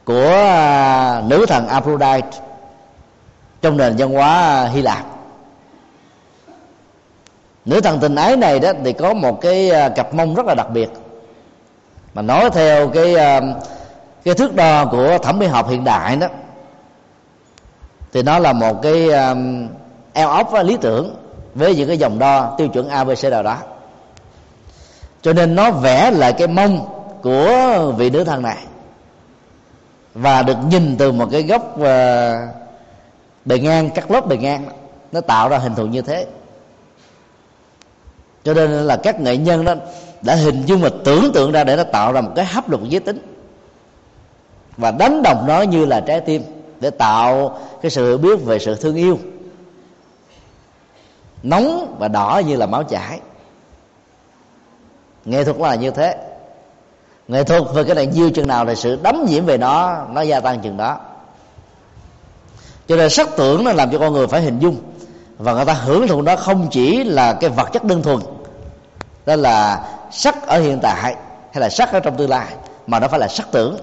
của à, nữ thần Aphrodite trong nền văn hóa à, Hy Lạp. Nữ thần tình ái này đó thì có một cái à, cặp mông rất là đặc biệt. Mà nói theo cái cái thước đo của thẩm mỹ học hiện đại đó, thì nó là một cái eo ốc lý tưởng với những cái dòng đo tiêu chuẩn abc nào đó. Cho nên nó vẽ lại cái mông của vị nữ thần này và được nhìn từ một cái góc uh, bề ngang cắt lớp bề ngang nó tạo ra hình thù như thế. Cho nên là các nghệ nhân đó đã hình dung và tưởng tượng ra để nó tạo ra một cái hấp lực giới tính. Và đánh đồng nó như là trái tim để tạo cái sự biết về sự thương yêu. Nóng và đỏ như là máu chảy. Nghệ thuật là như thế nghệ thuật về cái này nhiêu chừng nào thì sự đấm nhiễm về nó nó gia tăng chừng đó. Cho nên sắc tưởng nó làm cho con người phải hình dung. Và người ta hưởng thụ nó không chỉ là cái vật chất đơn thuần, đó là sắc ở hiện tại hay là sắc ở trong tương lai, mà nó phải là sắc tưởng.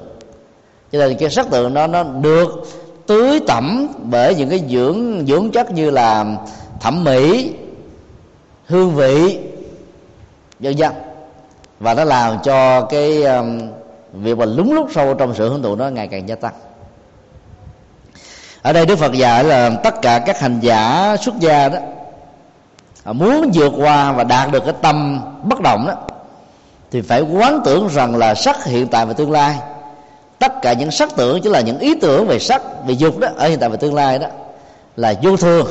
Cho nên cái sắc tưởng nó nó được tưới tẩm bởi những cái dưỡng dưỡng chất như là thẩm mỹ, hương vị vân vân và nó làm cho cái um, việc mà lúng lút sâu trong sự hưởng thụ nó ngày càng gia tăng. Ở đây đức phật dạy là tất cả các hành giả xuất gia đó muốn vượt qua và đạt được cái tâm bất động đó thì phải quán tưởng rằng là sắc hiện tại và tương lai. Tất cả những sắc tưởng chỉ là những ý tưởng về sắc về dục đó ở hiện tại và tương lai đó là vô thường.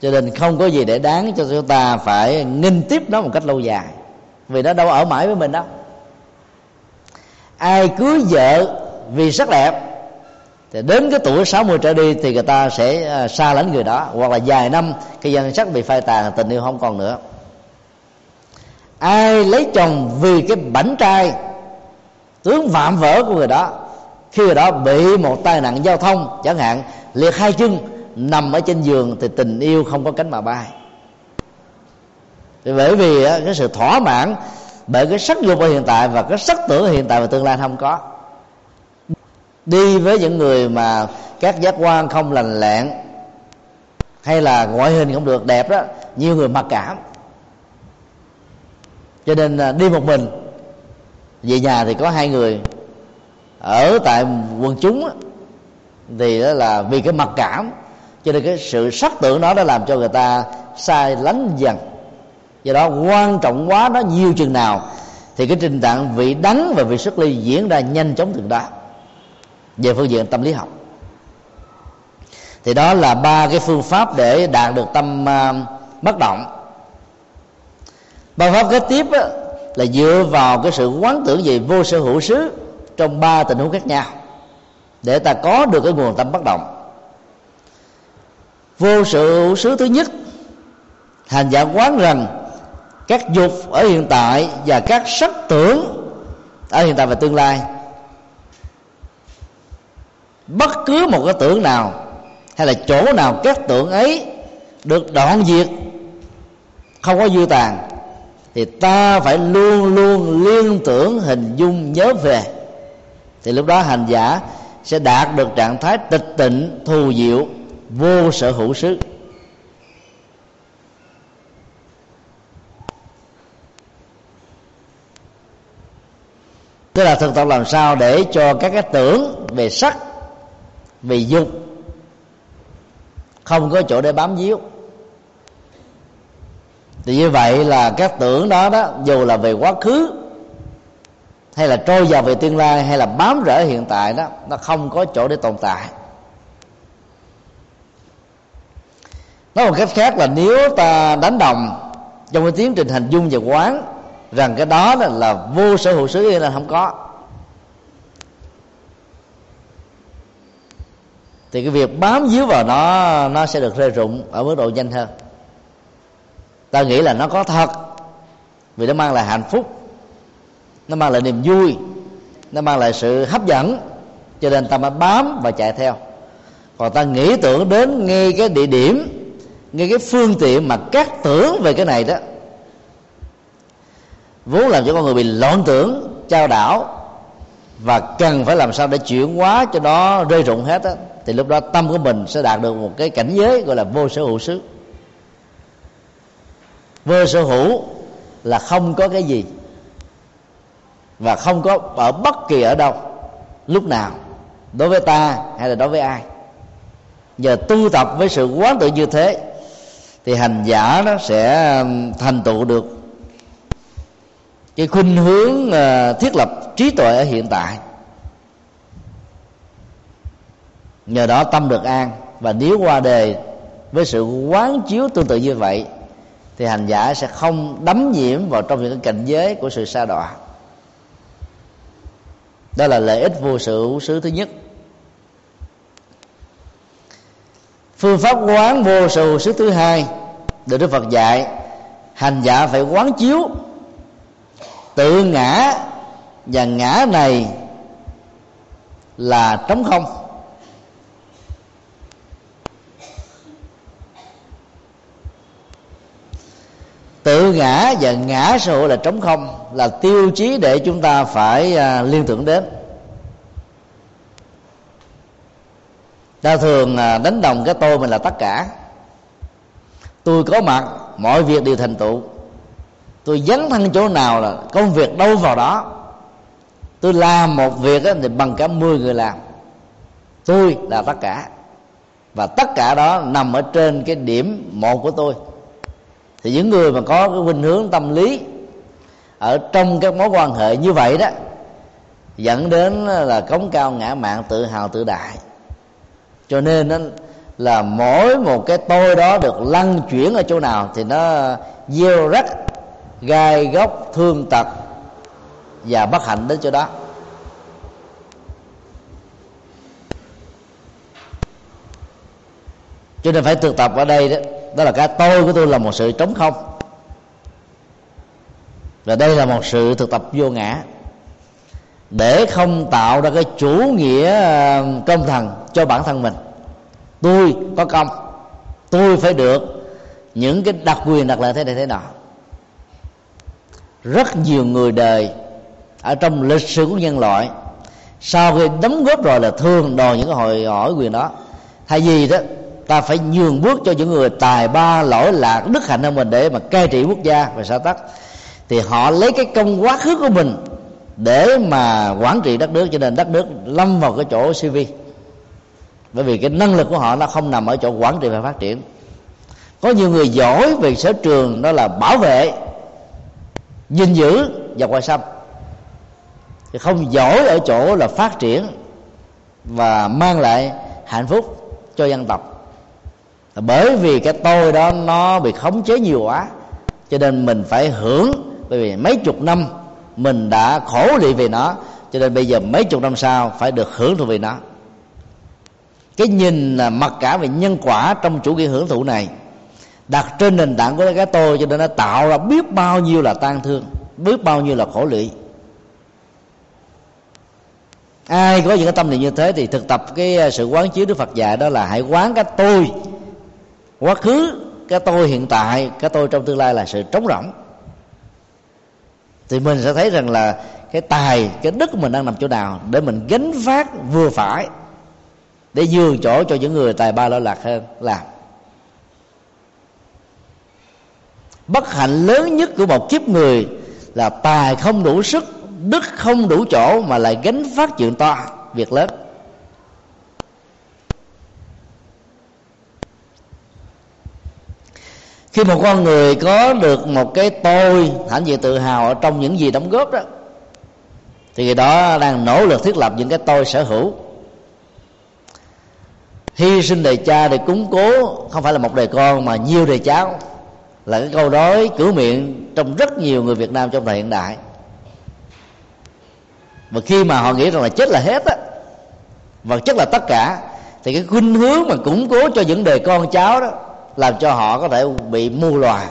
Cho nên không có gì để đáng cho chúng ta phải nghinh tiếp nó một cách lâu dài vì nó đâu ở mãi với mình đâu. Ai cưới vợ vì sắc đẹp, thì đến cái tuổi 60 trở đi thì người ta sẽ à, xa lánh người đó. Hoặc là vài năm, cái dân sắc bị phai tàn, tình yêu không còn nữa. Ai lấy chồng vì cái bảnh trai, tướng vạm vỡ của người đó, khi người đó bị một tai nạn giao thông, chẳng hạn, liệt hai chân, nằm ở trên giường, thì tình yêu không có cánh mà bay thì bởi vì cái sự thỏa mãn bởi cái sắc dục ở hiện tại và cái sắc tưởng ở hiện tại và tương lai không có. Đi với những người mà các giác quan không lành lẹn hay là ngoại hình không được đẹp đó, nhiều người mặc cảm. Cho nên à, đi một mình, về nhà thì có hai người. Ở tại quần chúng thì đó là vì cái mặc cảm. Cho nên cái sự sắc tưởng đó đã làm cho người ta sai lánh dần do đó quan trọng quá nó nhiều chừng nào thì cái trình trạng vị đắng và vị xuất ly diễn ra nhanh chóng từng đó. Về phương diện tâm lý học. Thì đó là ba cái phương pháp để đạt được tâm uh, bất động. Ba pháp kế tiếp á, là dựa vào cái sự quán tưởng về vô sở hữu xứ trong ba tình huống khác nhau để ta có được cái nguồn tâm bất động. Vô sở hữu xứ thứ nhất hành giả quán rằng các dục ở hiện tại và các sắc tưởng ở hiện tại và tương lai. Bất cứ một cái tưởng nào hay là chỗ nào các tưởng ấy được đoạn diệt, không có dư tàn, thì ta phải luôn luôn liên tưởng hình dung nhớ về. Thì lúc đó hành giả sẽ đạt được trạng thái tịch tịnh, thù diệu, vô sở hữu xứ. Tức là thực tập làm sao để cho các cái tưởng về sắc, về dục không có chỗ để bám víu. Thì như vậy là các tưởng đó đó, dù là về quá khứ, hay là trôi vào về tương lai, hay là bám rễ hiện tại đó, nó không có chỗ để tồn tại. Nói một cách khác là nếu ta đánh đồng trong cái tiến trình hành dung và quán rằng cái đó là vô sở hữu xứ là không có. Thì cái việc bám víu vào nó nó sẽ được rơi rụng ở mức độ nhanh hơn. Ta nghĩ là nó có thật, vì nó mang lại hạnh phúc, nó mang lại niềm vui, nó mang lại sự hấp dẫn, cho nên ta mới bám và chạy theo. Còn ta nghĩ tưởng đến ngay cái địa điểm, ngay cái phương tiện mà các tưởng về cái này đó vốn làm cho con người bị loạn tưởng, trao đảo, và cần phải làm sao để chuyển hóa cho nó rơi rụng hết á, thì lúc đó tâm của mình sẽ đạt được một cái cảnh giới gọi là vô sở hữu xứ. Vô sở hữu là không có cái gì và không có ở bất kỳ ở đâu, lúc nào, đối với ta hay là đối với ai. Giờ tu tập với sự quán tự như thế, thì hành giả nó sẽ thành tựu được cái khuynh hướng uh, thiết lập trí tuệ ở hiện tại. Nhờ đó tâm được an. Và nếu qua đề với sự quán chiếu tương tự như vậy thì hành giả sẽ không đắm nhiễm vào trong những cảnh giới của sự sa đọa. Đó là lợi ích vô sự xứ thứ nhất. Phương pháp quán vô sự xứ thứ hai được đức phật dạy hành giả phải quán chiếu tự ngã và ngã này là trống không. Tự ngã và ngã xã hội là trống không là tiêu chí để chúng ta phải à, liên tưởng đến. Ta thường à, đánh đồng cái tôi mình là tất cả. Tôi có mặt mọi việc đều thành tựu tôi dấn thân chỗ nào là công việc đâu vào đó. Tôi làm một việc thì bằng cả 10 người làm. Tôi là tất cả. Và tất cả đó nằm ở trên cái điểm một của tôi. Thì những người mà có cái khuynh hướng tâm lý ở trong các mối quan hệ như vậy đó, dẫn đến là cống cao ngã mạng tự hào tự đại. Cho nên đó là mỗi một cái tôi đó được lăn chuyển ở chỗ nào thì nó gieo rắc gai góc thương tật và bất hạnh đến chỗ đó. Cho nên phải thực tập ở đây đó đó là cái tôi của tôi là một sự trống không. Và đây là một sự thực tập vô ngã. Để không tạo ra cái chủ nghĩa ờ, công thần cho bản thân mình. Tôi có công, tôi phải được những cái đặc quyền, đặc lợi thế này, thế nào rất nhiều người đời ở trong lịch sử của nhân loại. Sau khi đóng góp rồi là thương đòi những cái hội hỏi quyền đó. Thay vì đó, ta phải nhường bước cho những người tài ba, lỗi lạc, đức hạnh hơn mình để mà cai trị quốc gia và xã tắc. Thì họ lấy cái công quá khứ của mình để mà quản trị đất nước, cho nên đất nước lâm vào cái chỗ CV bởi vì cái năng lực của họ nó không nằm ở chỗ quản trị và phát triển. Có nhiều người giỏi về sở trường, đó là bảo vệ gìn giữ và ngoại xâm thì không giỏi ở chỗ là phát triển và mang lại hạnh phúc cho dân tộc. Bởi vì cái tôi đó nó bị khống chế nhiều quá, cho nên mình phải hưởng, bởi vì mấy chục năm mình đã khổ lị về nó, cho nên bây giờ mấy chục năm sau phải được hưởng thụ về nó. Cái nhìn là mặc cả về nhân quả trong chủ nghĩa hưởng thụ này đặt trên nền tảng của cái tôi cho nên nó tạo ra biết bao nhiêu là tan thương, biết bao nhiêu là khổ lụy. Ai có những cái tâm niệm như thế thì thực tập cái à, sự quán chiếu đức phật dạy đó là hãy quán cái tôi, quá khứ, cái tôi hiện tại, cái tôi trong tương lai là sự trống rỗng. Thì mình sẽ thấy rằng là cái tài, cái đức của mình đang nằm chỗ nào để mình gánh phát vừa phải, để dường chỗ cho những người tài ba lo lạc hơn, làm. Bất hạnh lớn nhất của một kiếp người là tài không đủ sức, đức không đủ chỗ mà lại gánh phát chuyện to, việc lớn. Khi một con người có được một cái tôi hãnh diện tự hào ở trong những gì đóng góp đó, thì người đó đang nỗ lực thiết lập những cái tôi sở hữu. Hy sinh đời cha để cúng cố không phải là một đời con mà nhiều đời cháu là cái câu nói cửa miệng trong rất nhiều người Việt Nam trong thời hiện đại. Và khi mà họ nghĩ rằng là chết là hết á, và chết là tất cả, thì cái khuynh hướng mà củng cố cho những đời con cháu đó làm cho họ có thể bị mù lòa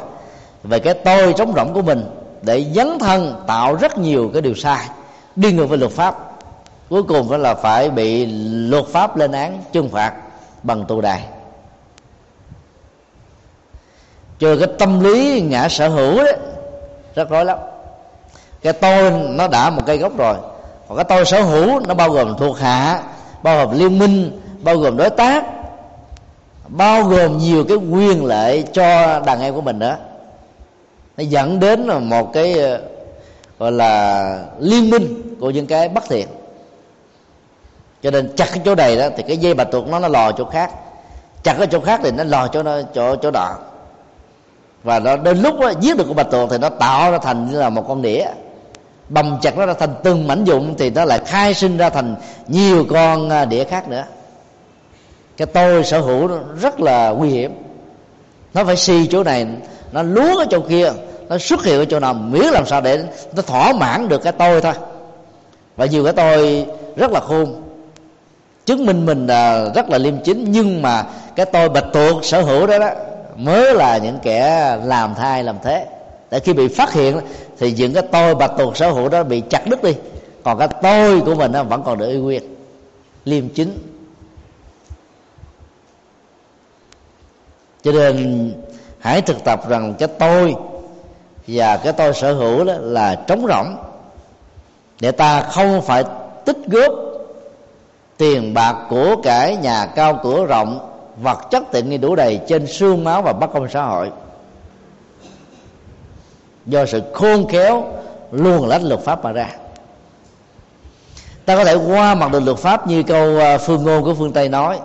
về cái tôi trống rỗng của mình để dấn thân tạo rất nhiều cái điều sai, đi ngược với luật pháp. Cuối cùng phải là phải bị luật pháp lên án trừng phạt bằng tù đài cho cái tâm lý ngã sở hữu đấy, rất rối lắm. Cái tôi nó đã một cây gốc rồi. Còn cái tôi sở hữu nó bao gồm thuộc hạ, bao gồm liên minh, bao gồm đối tác, bao gồm nhiều cái quyền lợi cho đàn em của mình đó nó dẫn đến một cái ờ, gọi là liên minh của những cái bất thiện. Cho nên chặt cái chỗ này đó thì cái dây bạch tuộc nó nó lò chỗ khác. Chặt cái chỗ khác thì nó lò chỗ nó chỗ chỗ đó và nó đến lúc đó, giết được con bạch tuộc thì nó tạo ra thành như là một con đĩa. Bầm chặt nó ra thành từng mảnh dụng thì nó lại khai sinh ra thành nhiều con à, đĩa khác nữa. Cái tôi sở hữu rất là nguy hiểm. Nó phải si chỗ này nó lúa ở chỗ kia nó xuất hiện ở chỗ nào miễn làm sao để nó thỏa mãn được cái tôi thôi. Và nhiều cái tôi rất là khôn chứng minh mình là rất là liêm chính nhưng mà cái tôi bạch tuộc sở hữu đó đó mới là những kẻ làm thai làm thế. Để khi bị phát hiện thì những cái tôi bạch tuộc sở hữu đó bị chặt đứt đi. Còn cái tôi của mình nó vẫn còn được uy quyền, liêm chính. Cho nên hãy thực tập rằng cái tôi và cái tôi sở hữu đó là trống rỗng, để ta không phải tích góp tiền bạc của cải nhà cao cửa rộng vật chất tiện nghi đủ đầy trên xương máu và bất công xã hội. Do sự khôn khéo luôn lách luật pháp mà ra. Ta có thể qua mặt được luật pháp như câu à, phương ngôn của phương tây nói.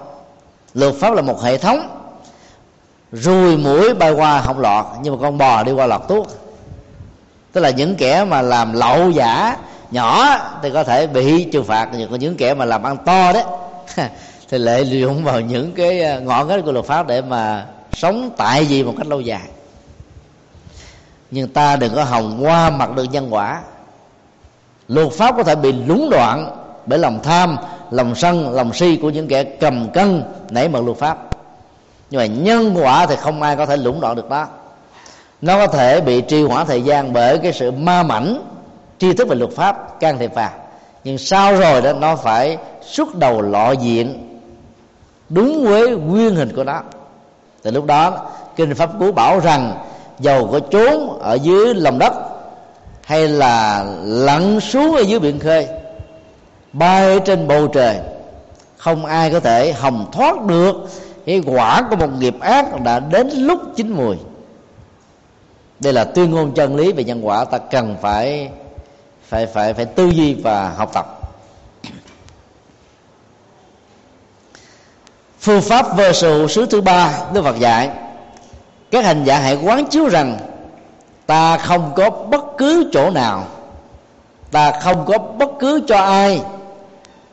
Luật pháp là một hệ thống ruồi mũi bay qua không lọt nhưng mà con bò đi qua lọt tuốt. Tức là những kẻ mà làm lậu giả nhỏ thì có thể bị trừng phạt, nhưng còn những kẻ mà làm ăn to đấy thì lệ dụng vào những cái à, ngọn ngách của luật pháp để mà sống tại vì một cách lâu dài. Nhưng ta đừng có hòng qua mặt được nhân quả. Luật pháp có thể bị lúng đoạn bởi lòng tham, lòng sân, lòng si của những kẻ cầm cân nảy mượn luật pháp. Nhưng mà nhân quả thì không ai có thể lũng đoạn được đó. Nó có thể bị trì hoãn thời gian bởi cái sự ma mảnh, tri thức về luật pháp can thiệp vào. Nhưng sau rồi đó, nó phải xuất đầu lọ diện đúng với nguyên hình của nó. Từ lúc đó, kinh pháp cú bảo rằng, dầu có trốn ở dưới lòng đất, hay là lặn xuống ở dưới biển khơi, bay trên bầu trời, không ai có thể hồng thoát được cái quả của một nghiệp ác đã đến lúc chín mùi. Đây là tuyên ngôn chân lý về nhân quả, ta cần phải phải phải phải tư duy và học tập. Phương pháp vơ sự xứ thứ ba, đức phật dạy, các hành giả hãy quán chiếu rằng, ta không có bất cứ chỗ nào. Ta không có bất cứ cho ai,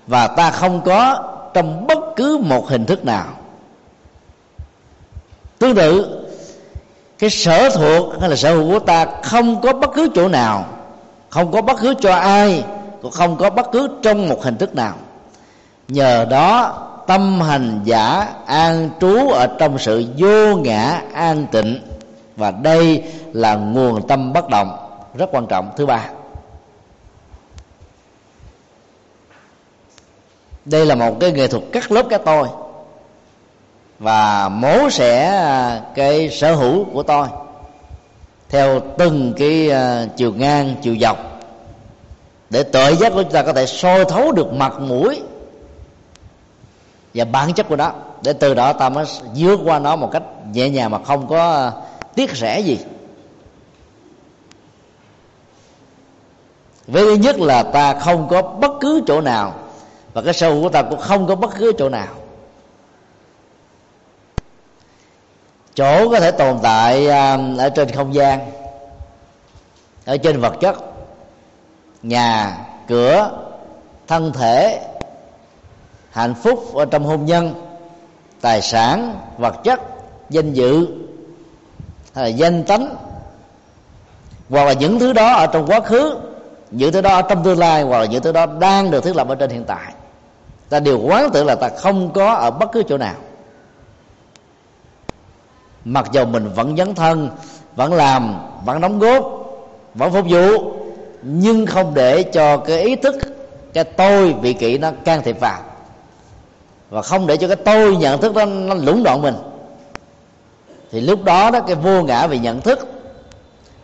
và ta không có trong bất cứ một hình thức nào. Tương tự, cái sở thuộc hay là sở hữu của ta không có bất cứ chỗ nào, không có bất cứ cho ai, cũng không có bất cứ trong một hình thức nào. Nhờ đó tâm hành giả an trú ở trong sự vô ngã, an tịnh. Và đây là nguồn tâm bất động, rất quan trọng. Thứ ba, đây là một cái nghệ thuật cắt lớp cái tôi. Và mổ xẻ à, cái sở hữu của tôi theo từng cái à, chiều ngang, chiều dọc. Để tự giác của chúng ta có thể soi thấu được mặt mũi và bản chất của nó. Để từ đó ta mới vượt qua nó một cách nhẹ nhàng mà không có tiếc rẻ gì. Với thứ nhất là ta không có bất cứ chỗ nào và cái sâu của ta cũng không có bất cứ chỗ nào. Chỗ có thể tồn tại à, ở trên không gian, ở trên vật chất, nhà, cửa, thân thể hạnh phúc ở trong hôn nhân, tài sản, vật chất, danh dự, hay là danh tánh, hoặc là những thứ đó ở trong quá khứ, những thứ đó ở trong tương lai, hoặc là những thứ đó đang được thiết lập ở trên hiện tại. Ta đều quán tưởng là ta không có ở bất cứ chỗ nào. Mặc dù mình vẫn dấn thân, vẫn làm, vẫn đóng góp, vẫn phục vụ, nhưng không để cho cái ý thức, cái tôi, vị kỷ nó can thiệp vào và không để cho cái tôi nhận thức đó nó lũng đoạn mình. Thì lúc đó đó, cái vô ngã về nhận thức,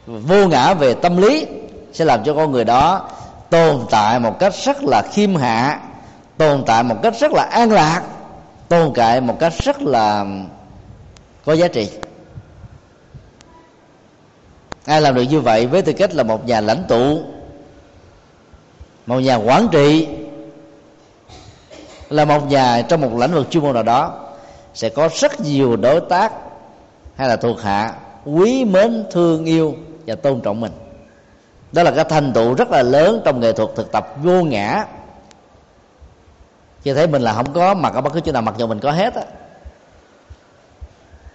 vô ngã về tâm lý sẽ làm cho con người đó tồn tại một cách rất là khiêm hạ, tồn tại một cách rất là an lạc, tồn tại một cách rất là có giá trị. Ai làm được như vậy với tư cách là một nhà lãnh tụ, một nhà quản trị là một nhà trong một lĩnh vực chuyên môn nào đó, sẽ có rất nhiều đối tác hay là thuộc hạ quý mến, thương yêu và tôn trọng mình. Đó là cái thành tựu rất là lớn trong nghệ thuật thực tập vô ngã. Khi thấy mình là không có mặt ở bất cứ chỗ nào, mặc dù mình có hết á,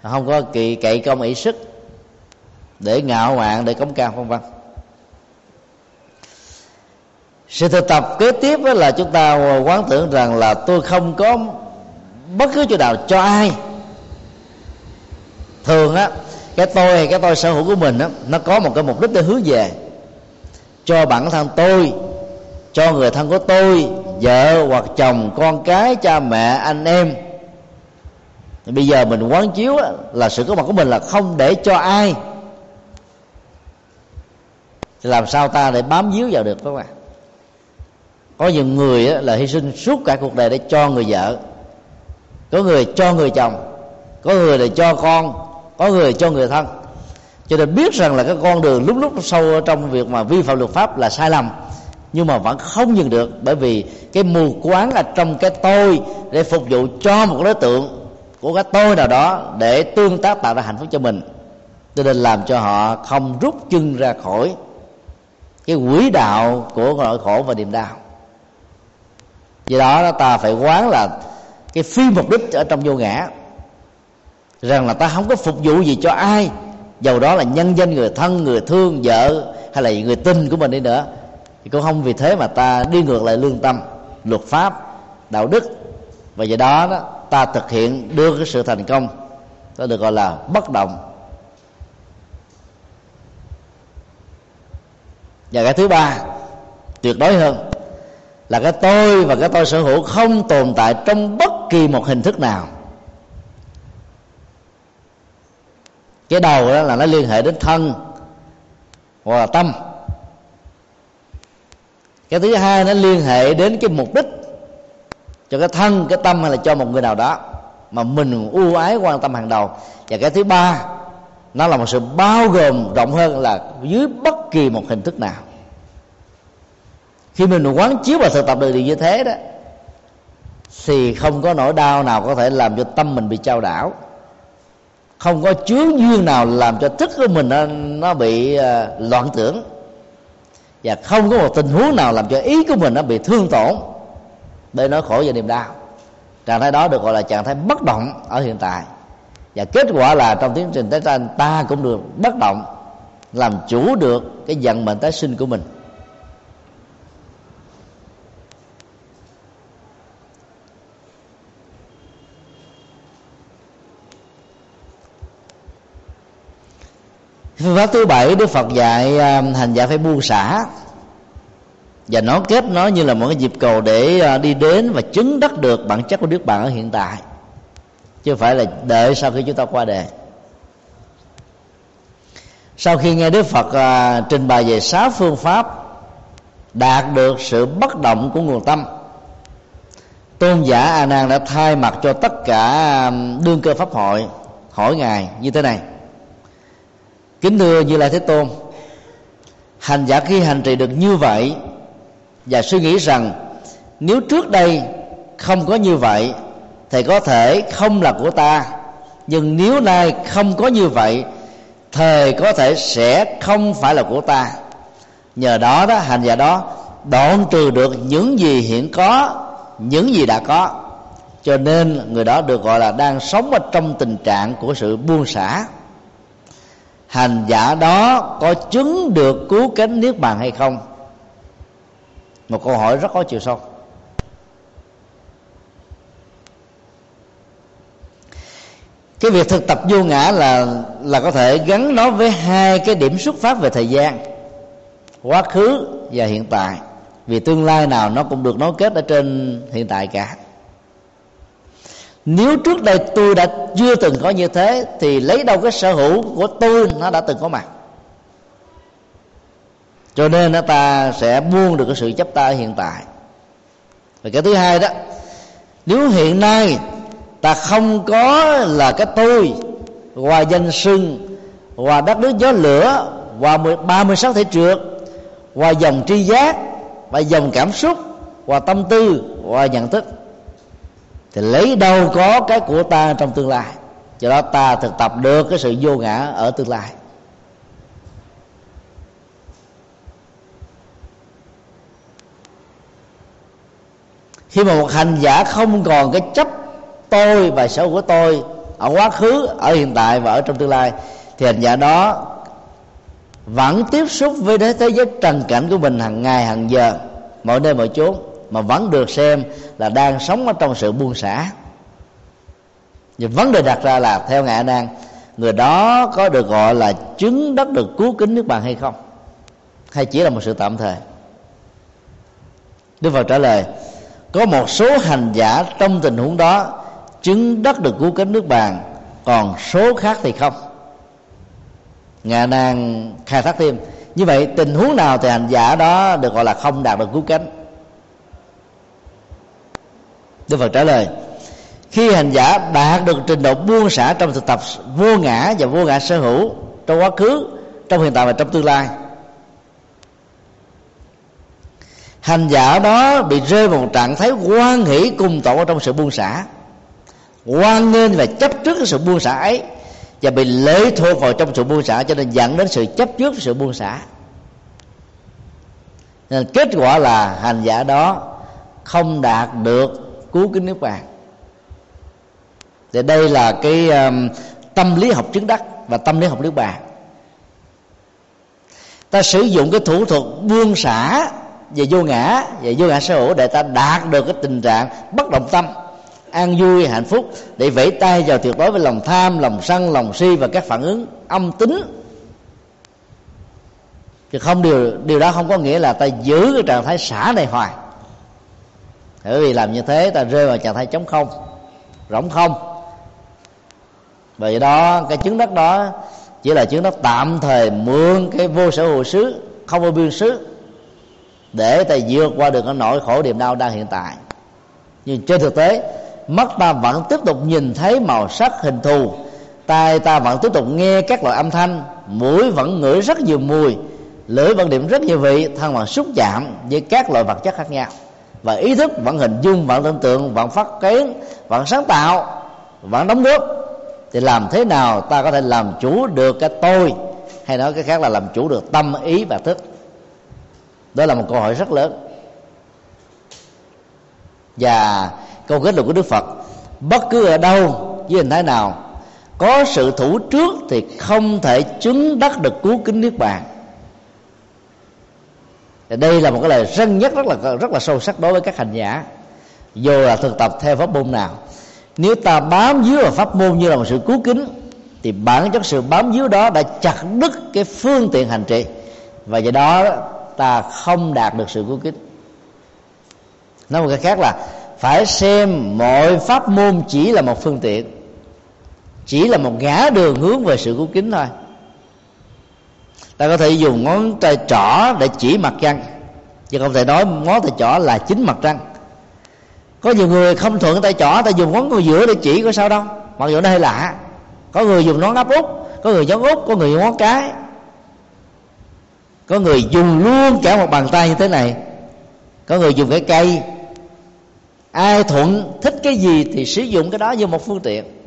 không có kỳ cậy công, ý sức để ngạo mạn, để cống cao, vân vân sự thực tập kế tiếp là chúng ta quán tưởng rằng là tôi không có bất cứ chỗ nào cho ai. Thường á, cái tôi hay cái tôi sở hữu của mình á, nó có một cái mục đích để hướng về cho bản thân tôi, cho người thân của tôi, vợ hoặc chồng, con cái, cha mẹ, anh em. Thì bây giờ mình quán chiếu là sự có mặt của mình là không để cho ai. Thì làm sao ta để bám víu vào được các bạn có những người là hy sinh suốt cả cuộc đời để cho người vợ. Có người cho người chồng, có người là cho con, có người cho người thân. Cho nên biết rằng là cái con đường lúc lúc sâu trong việc mà vi phạm luật pháp là sai lầm, nhưng mà vẫn không dừng được, bởi vì cái mù quáng là trong cái tôi để phục vụ cho một đối tượng, của cái tôi nào đó để tương tác tạo ra hạnh phúc cho mình. Cho nên làm cho họ không rút chân ra khỏi cái quỹ đạo của nỗi khổ và niềm đau do đó ta phải quán là cái phi mục đích ở trong vô ngã. Rằng là ta không có phục vụ gì cho ai. Dầu đó là nhân danh người thân người thương vợ hay là người tin của mình đi nữa. Thì cũng không vì thế mà ta đi ngược lại lương tâm luật pháp đạo đức. Và do đó, đó ta thực hiện đưa cái sự thành công ta được gọi là bất động. Và cái thứ ba tuyệt đối hơn là cái tôi và cái tôi sở hữu không tồn tại trong bất kỳ một hình thức nào. Cái đầu đó là nó liên hệ đến thân hoặc là tâm. Cái thứ hai nó liên hệ đến cái mục đích cho cái thân, cái tâm hay là cho một người nào đó mà mình ưu ái quan tâm hàng đầu. Và cái thứ ba, nó là một sự bao gồm rộng hơn là dưới bất kỳ một hình thức nào khi mình quán chiếu và thực tập được điều như thế đó. Thì không có nỗi đau nào có thể làm cho tâm mình bị trao đảo. Không có chướng duyên nào làm cho thức của mình nó, nó bị uh, loạn tưởng. Và không có một tình huống nào làm cho ý của mình nó bị thương tổn. Để nó khổ và niềm đau. Trạng thái đó được gọi là trạng thái bất động ở hiện tại. Và kết quả là trong tiến trình tái sanh ta cũng được bất động làm chủ được cái vận mệnh tái sinh của mình. Phương pháp thứ bảy đức phật dạy à, hành giả phải buông xả. Và nó kết nó như là một cái dịp cầu để à, đi đến và chứng đắc được bản chất của nước bạn ở hiện tại. Chứ phải là đợi sau khi chúng ta qua đề. Sau khi nghe đức phật à, trình bày về sáu phương pháp đạt được sự bất động của nguồn tâm tôn giả a nan đã thay mặt cho tất cả à, đương cơ pháp hội hỏi ngài như thế này kính thưa như lai thế tôn, hành giả khi hành trì được như vậy và suy nghĩ rằng nếu trước đây không có như vậy thì có thể không là của ta, nhưng nếu nay không có như vậy thì có thể sẽ không phải là của ta. Nhờ đó đó, hành giả đó đoạn trừ được những gì hiện có, những gì đã có. Cho nên người đó được gọi là đang sống ở trong tình trạng của sự buông xả hành giả đó có chứng được cứu cánh niết bàn hay không? Một câu hỏi rất có chiều sâu cái việc thực tập vô ngã là là có thể gắn nó với hai cái điểm xuất phát về thời gian, quá khứ và hiện tại. Vì tương lai nào nó cũng được nối kết ở trên hiện tại cả nếu trước đây tôi đã chưa từng có như thế, thì lấy đâu cái sở hữu của tôi nó đã từng có mặt cho nên nó ta sẽ buông được cái sự chấp ta hiện tại. Và cái thứ hai đó, nếu hiện nay ta không có là cái tôi qua danh sưng qua đất nước gió lửa qua ba mươi sáu thể trượt qua dòng tri giác, và dòng cảm xúc qua tâm tư qua nhận thức thì lấy đâu có cái của ta trong tương lai. Cho đó ta thực tập được cái sự vô ngã ở tương lai. Khi mà một hành giả không còn cái chấp tôi và sở của tôi ở quá khứ, ở hiện tại và ở trong tương lai, thì hành giả đó vẫn tiếp xúc với thế giới trần cảnh của mình hàng ngày, hàng giờ mọi nơi mọi chốn mà vẫn được xem là đang sống ở trong sự buông xả. Nhưng vấn đề đặt ra là, theo ngài nan, người đó có được gọi là chứng đất được cứu kính nước bạn hay không? Hay chỉ là một sự tạm thời? Đức phật trả lời, có một số hành giả trong tình huống đó chứng đất được cứu kính nước bàn, còn số khác thì không. Ngài đang khai thác thêm, như vậy tình huống nào thì hành giả đó được gọi là không đạt được cứu cánh đức phật trả lời, khi hành giả đạt được trình độ buông xả trong thực tập vô ngã và vô ngã sở hữu trong quá khứ, trong hiện tại và trong tương lai, hành giả đó bị rơi vào một trạng thái quan hỷ cùng tổ trong sự buông xả quan nghênh và chấp trước sự buông xả ấy và bị lệ thuộc vào trong sự buông xả cho nên dẫn đến sự chấp trước sự buông xả. Nên kết quả là hành giả đó không đạt được cứu kính nước bàn thì đây là cái um, tâm lý học chứng đắc và tâm lý học nước bàn ta sử dụng cái thủ thuật buông xả về vô ngã về vô ngã sở hữu để ta đạt được cái tình trạng bất động tâm an vui hạnh phúc để vẫy tay vào tuyệt đối với lòng tham lòng sân lòng si và các phản ứng âm tính. Thì không điều điều đó không có nghĩa là ta giữ cái trạng thái xả này hoài bởi vì làm như thế ta rơi vào trạng thái chống không, rỗng không. Vậy đó, cái chứng đất đó chỉ là chứng đất tạm thời mượn cái vô sở hữu xứ, không vô biên xứ, để ta vượt qua được cái nỗi khổ niềm đau đang hiện tại. Nhưng trên thực tế, mắt ta vẫn tiếp tục nhìn thấy màu sắc hình thù, tai ta vẫn tiếp tục nghe các loại âm thanh, mũi vẫn ngửi rất nhiều mùi, lưỡi vẫn điểm rất nhiều vị, thân vẫn xúc chạm với các loại vật chất khác nhau và ý thức vẫn hình dung vẫn tưởng tượng vẫn phát kiến vẫn sáng tạo vẫn đóng góp, thì làm thế nào ta có thể làm chủ được cái tôi? Hay nói cái khác là làm chủ được tâm ý và thức. Đó là một câu hỏi rất lớn. Và câu kết luận của đức phật, bất cứ ở đâu, với hình thái nào, có sự thủ trước thì không thể chứng đắc được cứu kính niết bàn thì đây là một cái lời răn nhất rất là rất là sâu sắc đối với các hành giả. Dù là thực tập theo pháp môn nào? Nếu ta bám víu vào pháp môn như là một sự cứu kính, thì bản chất sự bám víu đó đã chặt đứt cái phương tiện hành trì. Và do đó, ta không đạt được sự cứu kính. Nói một cái khác là, phải xem mọi pháp môn chỉ là một phương tiện, chỉ là một ngã đường hướng về sự cứu kính thôi ta có thể dùng ngón tay trỏ để chỉ mặt trăng. Chứ không thể nói ngón tay trỏ là chính mặt trăng. Có nhiều người không thuận tay trỏ, ta dùng ngón tay giữa để chỉ có sao đâu. Mặc dù nó hơi lạ. Có người dùng ngón áp út, có người ngón út, có người ngón cái. Có người dùng luôn cả một bàn tay như thế này. Có người dùng cái cây. Ai thuận, thích cái gì thì sử dụng cái đó như một phương tiện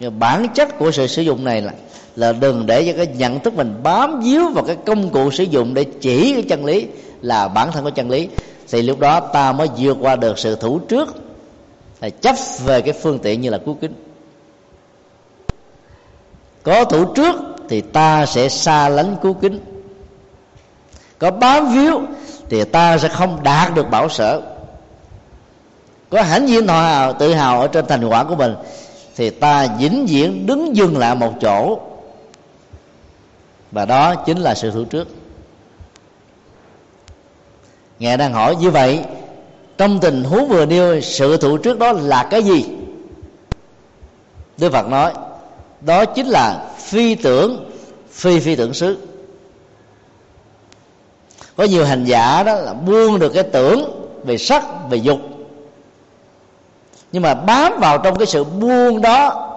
nhưng bản chất của sự sử dụng này là là đừng để cho cái nhận thức mình bám víu vào cái công cụ sử dụng để chỉ cái chân lý là bản thân của chân lý. Thì lúc đó ta mới vượt qua được sự thủ trước, là chấp về cái phương tiện như là cứu kính. Có thủ trước thì ta sẽ xa lánh cứu kính. Có bám víu thì ta sẽ không đạt được bảo sở. Có hãnh diện tự hào ở trên thành quả của mình thì ta vĩnh viễn đứng dừng lại một chỗ. Và đó chính là sự thủ trước. Ngài đang hỏi như vậy, trong tình huống vừa nêu, sự thủ trước đó là cái gì? Đức phật nói, đó chính là phi tưởng, phi phi tưởng xứ. Có nhiều hành giả đó là buông được cái tưởng về sắc, về dục nhưng mà bám vào trong cái sự buông đó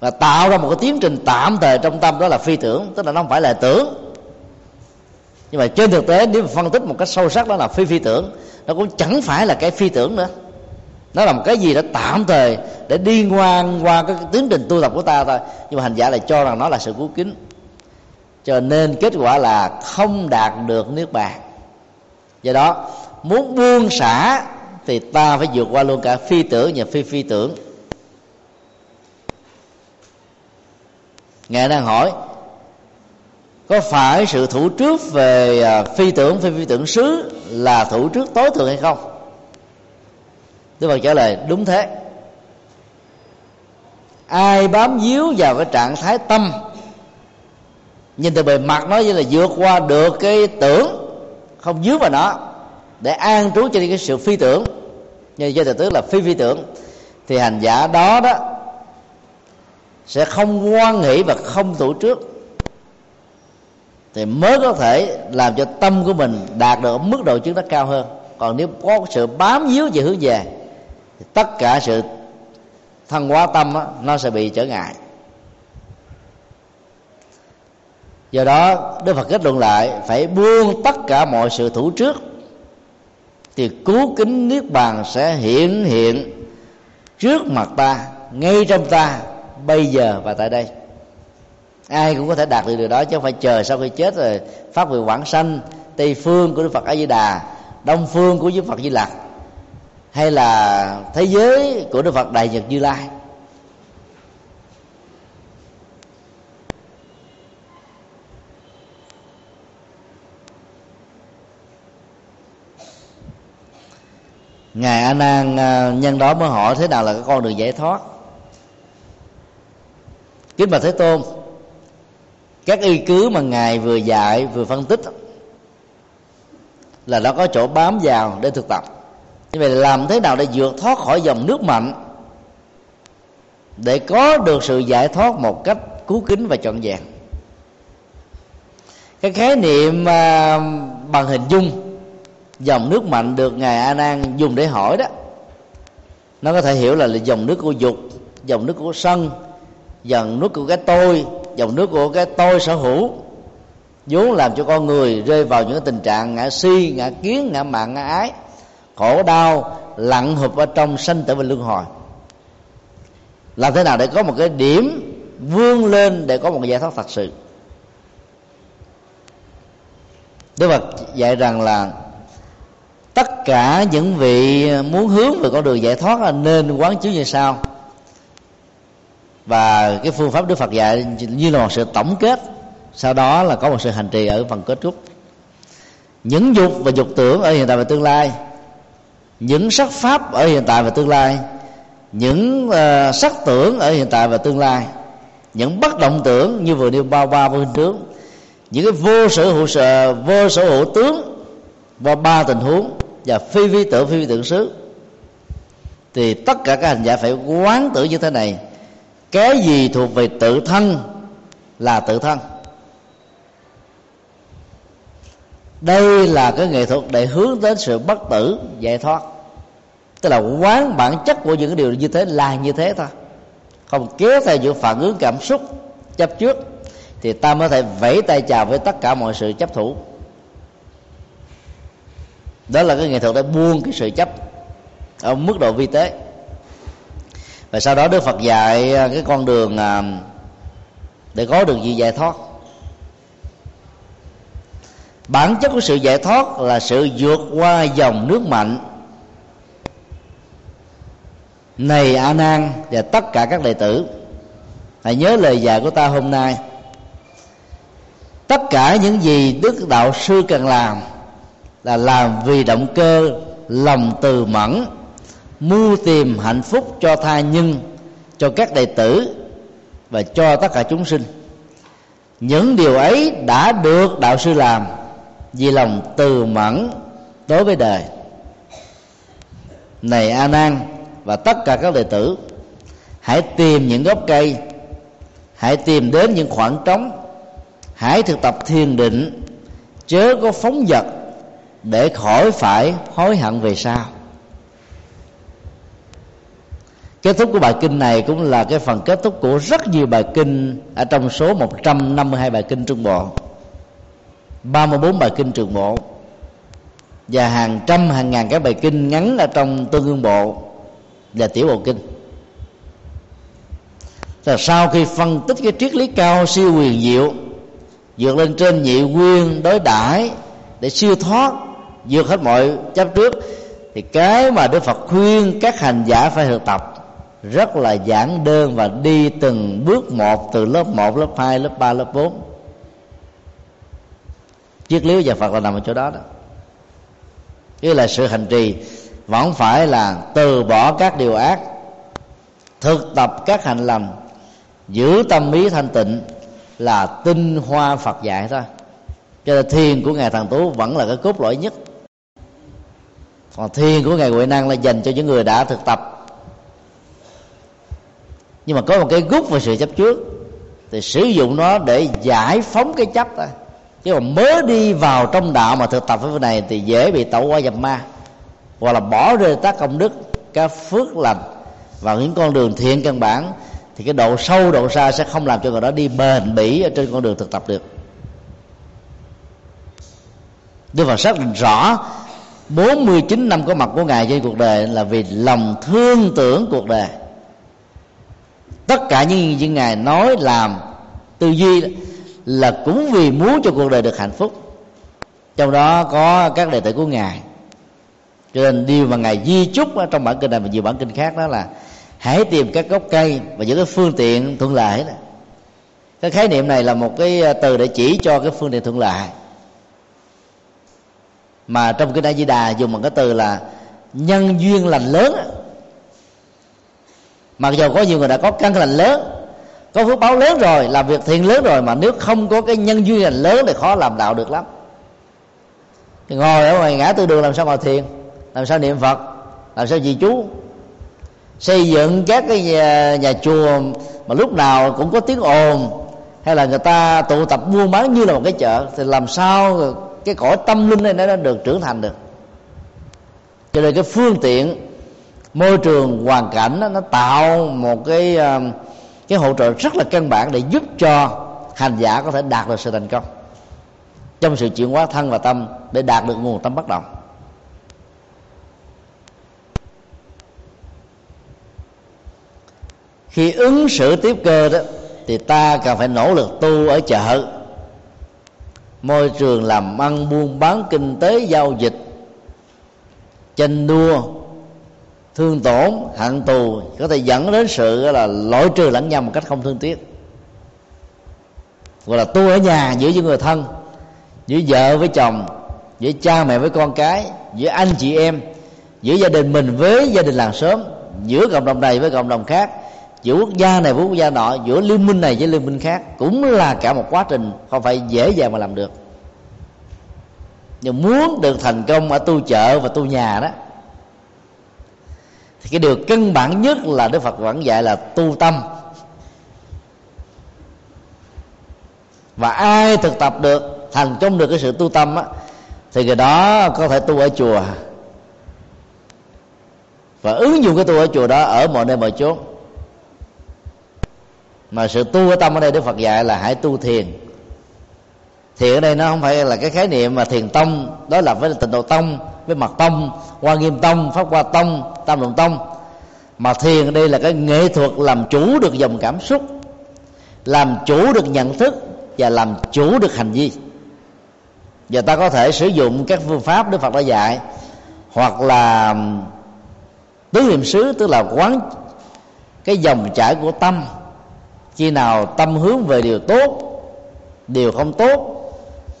và tạo ra một cái tiến trình tạm thời trong tâm đó là phi tưởng, tức là nó không phải là tưởng. Nhưng mà trên thực tế, nếu mà phân tích một cách sâu sắc đó là phi phi tưởng, nó cũng chẳng phải là cái phi tưởng nữa. Nó là một cái gì đó tạm thời để đi ngoan qua cái tiến trình tu tập của ta thôi. Nhưng mà hành giả lại cho rằng nó là sự cứu kính. Cho nên kết quả là không đạt được nước bàn. Do đó, muốn buông xả thì ta phải vượt qua luôn cả phi tưởng và phi phi tưởng. Ngài đang hỏi, có phải sự thủ trước về à, phi tưởng, phi phi tưởng xứ là thủ trước tối thượng hay không? Đức Phật trả lời, đúng thế. Ai bám víu vào cái trạng thái tâm, nhìn từ bề mặt nó như là vượt qua được cái tưởng, không dướng vào nó để an trú cho cái sự phi tưởng. Như giới từ tướng là phi phi tưởng. Thì hành giả đó đó sẽ không quan nghĩ và không thủ trước. Thì mới có thể làm cho tâm của mình đạt được mức độ chứng đắc cao hơn. Còn nếu có sự bám víu về hướng về thì tất cả sự thăng hóa tâm đó, nó sẽ bị trở ngại. Do đó đức phật kết luận lại phải buông tất cả mọi sự thủ trước thì cứu kính niết bàn sẽ hiện hiện trước mặt ta, ngay trong ta, bây giờ và tại đây. Ai cũng có thể đạt được điều đó, chứ không phải chờ sau khi chết rồi phát nguyện quảng sanh. Tây phương của đức phật a di đà đông phương của đức phật di lặc hay là thế giới của đức phật đại nhật như lai. Ngài a nan à, nhân đó mới hỏi, thế nào là cái con đường giải thoát? Kính bạch thế tôn, các y cứ mà ngài vừa dạy, vừa phân tích là nó có chỗ bám vào để thực tập. Như vậy làm thế nào để vượt thoát khỏi dòng nước mạnh, để có được sự giải thoát một cách cứu kính và trọn vẹn? Cái khái niệm à, bằng hình dung dòng nước mạnh được ngài a nan dùng để hỏi đó. Nó có thể hiểu là, là dòng nước của dục dòng nước của sân dòng nước của cái tôi dòng nước của cái tôi sở hữu. Vốn làm cho con người rơi vào những tình trạng ngã si ngã kiến ngã mạng ngã ái khổ đau lặn hụp ở trong sanh tử và luân hồi. Làm thế nào để có một cái điểm vươn lên để có một giải thoát thật sự? Đức Phật dạy rằng là tất cả những vị muốn hướng về con đường giải thoát là nên quán chiếu như sau. Và cái phương pháp đức phật dạy như là một sự tổng kết. Sau đó là có một sự hành trì ở phần kết thúc. Những dục và dục tưởng ở hiện tại và tương lai. Những sắc pháp ở hiện tại và tương lai. Những uh, sắc tưởng ở hiện tại và tương lai. Những bất động tưởng như vừa nêu bao ba bên trước những cái vô sở hữu sở vô sở hữu tướng và ba tình huống và phi vi tưởng phi vi tưởng xứ, thì tất cả các hành giả phải quán tưởng như thế này. Cái gì thuộc về tự thân là tự thân. Đây là cái nghệ thuật để hướng đến sự bất tử, giải thoát. Tức là quán bản chất của những điều như thế là như thế thôi. Không kéo theo những phản ứng cảm xúc chấp trước, thì ta mới thể vẫy tay chào với tất cả mọi sự chấp thủ đó là cái nghệ thuật để buông cái sự chấp ở mức độ vi tế. Và sau đó đức phật dạy à, cái con đường à, để có được gì giải thoát. Bản chất của sự giải thoát là sự vượt qua dòng nước mạnh, này a nan và tất cả các đệ tử. Hãy nhớ lời dạy của ta hôm nay. Tất cả những gì đức đạo sư cần làm là làm vì động cơ, lòng từ mẫn, mưu tìm hạnh phúc cho tha nhân, cho các đệ tử và cho tất cả chúng sinh. Những điều ấy đã được đạo sư làm vì lòng từ mẫn đối với đời. Này a nan và tất cả các đệ tử, hãy tìm những gốc cây, hãy tìm đến những khoảng trống, hãy thực tập thiền định, chớ có phóng vật để khỏi phải hối hận về sau. Kết thúc của bài kinh này cũng là cái phần kết thúc của rất nhiều bài kinh ở trong số 152 bài kinh trung bộ 34 bài kinh trường bộ và hàng trăm, hàng ngàn các bài kinh ngắn ở trong tương ương bộ và tiểu bộ kinh. Là sau khi phân tích cái triết lý cao siêu quyền diệu, vượt lên trên nhị nguyên đối đãi để siêu thoát vượt hết mọi chấp trước thì cái mà đức phật khuyên các hành giả phải thực tập rất là giản đơn và đi từng bước một từ lớp 1, lớp 2, lớp 3, lớp 4 chiếc liếu và phật là nằm ở chỗ đó đó. Cái là sự hành trì vẫn phải là từ bỏ các điều ác thực tập các hành lành giữ tâm ý thanh tịnh là tinh hoa phật dạy thôi. Cho nên thiền của ngài thần tú vẫn là cái cốt lõi nhất còn thiền của ngài huệ năng là dành cho những người đã thực tập. Nhưng mà có một cái gút về sự chấp trước, thì sử dụng nó để giải phóng cái chấp thôi. Chứ mà mới đi vào trong đạo mà thực tập với này thì dễ bị tẩu qua dập ma. Hoặc là bỏ rơi tác công đức, các phước lành và những con đường thiện căn bản, thì cái độ sâu, độ xa sẽ không làm cho người đó đi bền bỉ ở trên con đường thực tập được. Đức Phật xác định rõ 49 năm có mặt của Ngài trên cuộc đời là vì lòng thương tưởng cuộc đời. Tất cả những gì Ngài nói, làm, tư duy là cũng vì muốn cho cuộc đời được hạnh phúc. Trong đó có các đệ tử của Ngài. Cho nên điều mà Ngài di chúc trong bản kinh này và nhiều bản kinh khác đó là hãy tìm các gốc cây và những cái phương tiện thuận lợi đó. Cái khái niệm này là một cái ờ, từ để chỉ cho cái phương tiện thuận lợi mà trong cái đại Di Đà dùng một cái từ là nhân duyên lành lớn mặc dù có nhiều người đã có căn lành lớn có phước báo lớn rồi làm việc thiện lớn rồi mà nếu không có cái nhân duyên lành lớn thì khó làm đạo được lắm. Thì ngồi ở ngoài ngã tư đường làm sao mà thiền làm sao niệm phật làm sao trì chú xây dựng các cái nhà, nhà chùa mà lúc nào cũng có tiếng ồn hay là người ta tụ tập mua bán như là một cái chợ thì làm sao cái cõi tâm linh này nó được trưởng thành được. Cho nên cái phương tiện môi trường hoàn cảnh đó, nó tạo một cái um, cái hỗ trợ rất là căn bản để giúp cho hành giả có thể đạt được sự thành công trong sự chuyển hóa thân và tâm để đạt được nguồn tâm bất động. Khi ứng xử tiếp cơ đó thì ta cần phải nỗ lực tu ở chợ môi trường làm ăn buôn bán kinh tế giao dịch. Tranh đua, thương tổn, hạn tù, có thể dẫn đến sự là, loại trừ lẫn nhau một cách không thương tiếc. Gọi là tu ở nhà giữa những người thân, giữa vợ với chồng, giữa cha mẹ với con cái, giữa anh chị em, giữa gia đình mình với gia đình làng xóm, giữa cộng đồng này với cộng đồng khác giữa quốc gia này với quốc gia nọ giữa liên minh này với liên minh khác cũng là cả một quá trình không phải dễ dàng mà làm được. Nhưng muốn được thành công ở tu chợ và tu nhà đó thì cái điều căn bản nhất là đức phật vẫn dạy là tu tâm. Và ai thực tập được thành công được cái sự tu tâm á, thì người đó có thể tu ở chùa. Và ứng dụng cái tu ở chùa đó ở mọi nơi mọi chốn mà sự tu ở tâm ở đây đức phật dạy là hãy tu thiền. Thiền ở đây nó không phải là cái khái niệm mà thiền tông, đó là với tịnh độ tông, với mật tông, hoa nghiêm tông, pháp hoa tông, tam luận tông. Mà thiền ở đây là cái nghệ thuật làm chủ được dòng cảm xúc, làm chủ được nhận thức và làm chủ được hành vi. Và ta có thể sử dụng các phương pháp đức phật đã dạy, hoặc là um, tứ niệm xứ, tức là quán cái dòng chảy của tâm khi nào tâm hướng về điều tốt, điều không tốt,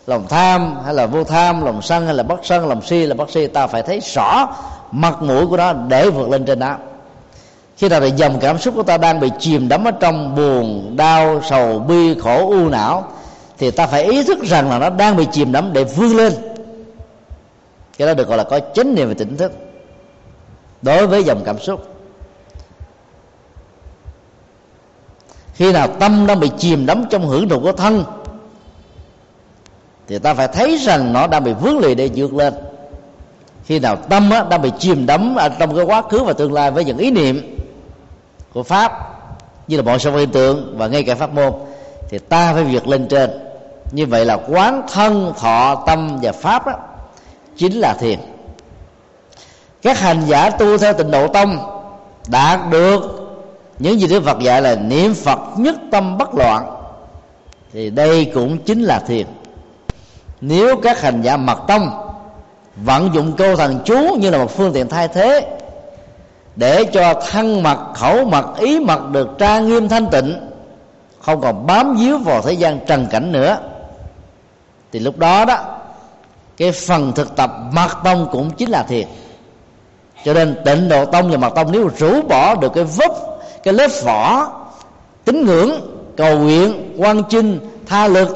lòng tham hay là vô tham, lòng sân hay là bất sân, lòng si là bất si, ta phải thấy rõ mặt mũi của nó để vượt lên trên đó. Khi nào thì dòng cảm xúc của ta đang bị chìm đắm ở trong buồn, đau, sầu, bi, khổ, u não, thì ta phải ý thức rằng là nó đang bị chìm đắm để vươn lên. Cái đó được gọi là có chánh niệm và tỉnh thức. Đối với dòng cảm xúc. Khi nào tâm đang bị chìm đắm trong hưởng thụ của thân thì ta phải thấy rằng nó đang bị vướng lì để vượt lên. Khi nào tâm á, đang bị chìm đắm ở trong cái quá khứ và tương lai với những ý niệm của pháp như là mọi sự hiện tượng và ngay cả pháp môn thì ta phải vượt lên trên. Như vậy là quán thân thọ tâm và pháp đó chính là thiền. Các hành giả tu theo tịnh độ tông đạt được những gì Đức Phật dạy là niệm Phật nhất tâm bất loạn, thì đây cũng chính là thiền. Nếu các hành giả mật tông vận dụng câu thần chú như là một phương tiện thay thế để cho thân mật khẩu mật ý mật được trang nghiêm thanh tịnh, không còn bám víu vào thế gian trần cảnh nữa, thì lúc đó đó, cái phần thực tập mật tông cũng chính là thiền. Cho nên tịnh độ tông và mật tông nếu rũ bỏ được cái vấp cái lớp vỏ, tín ngưỡng, cầu nguyện quan chinh, tha lực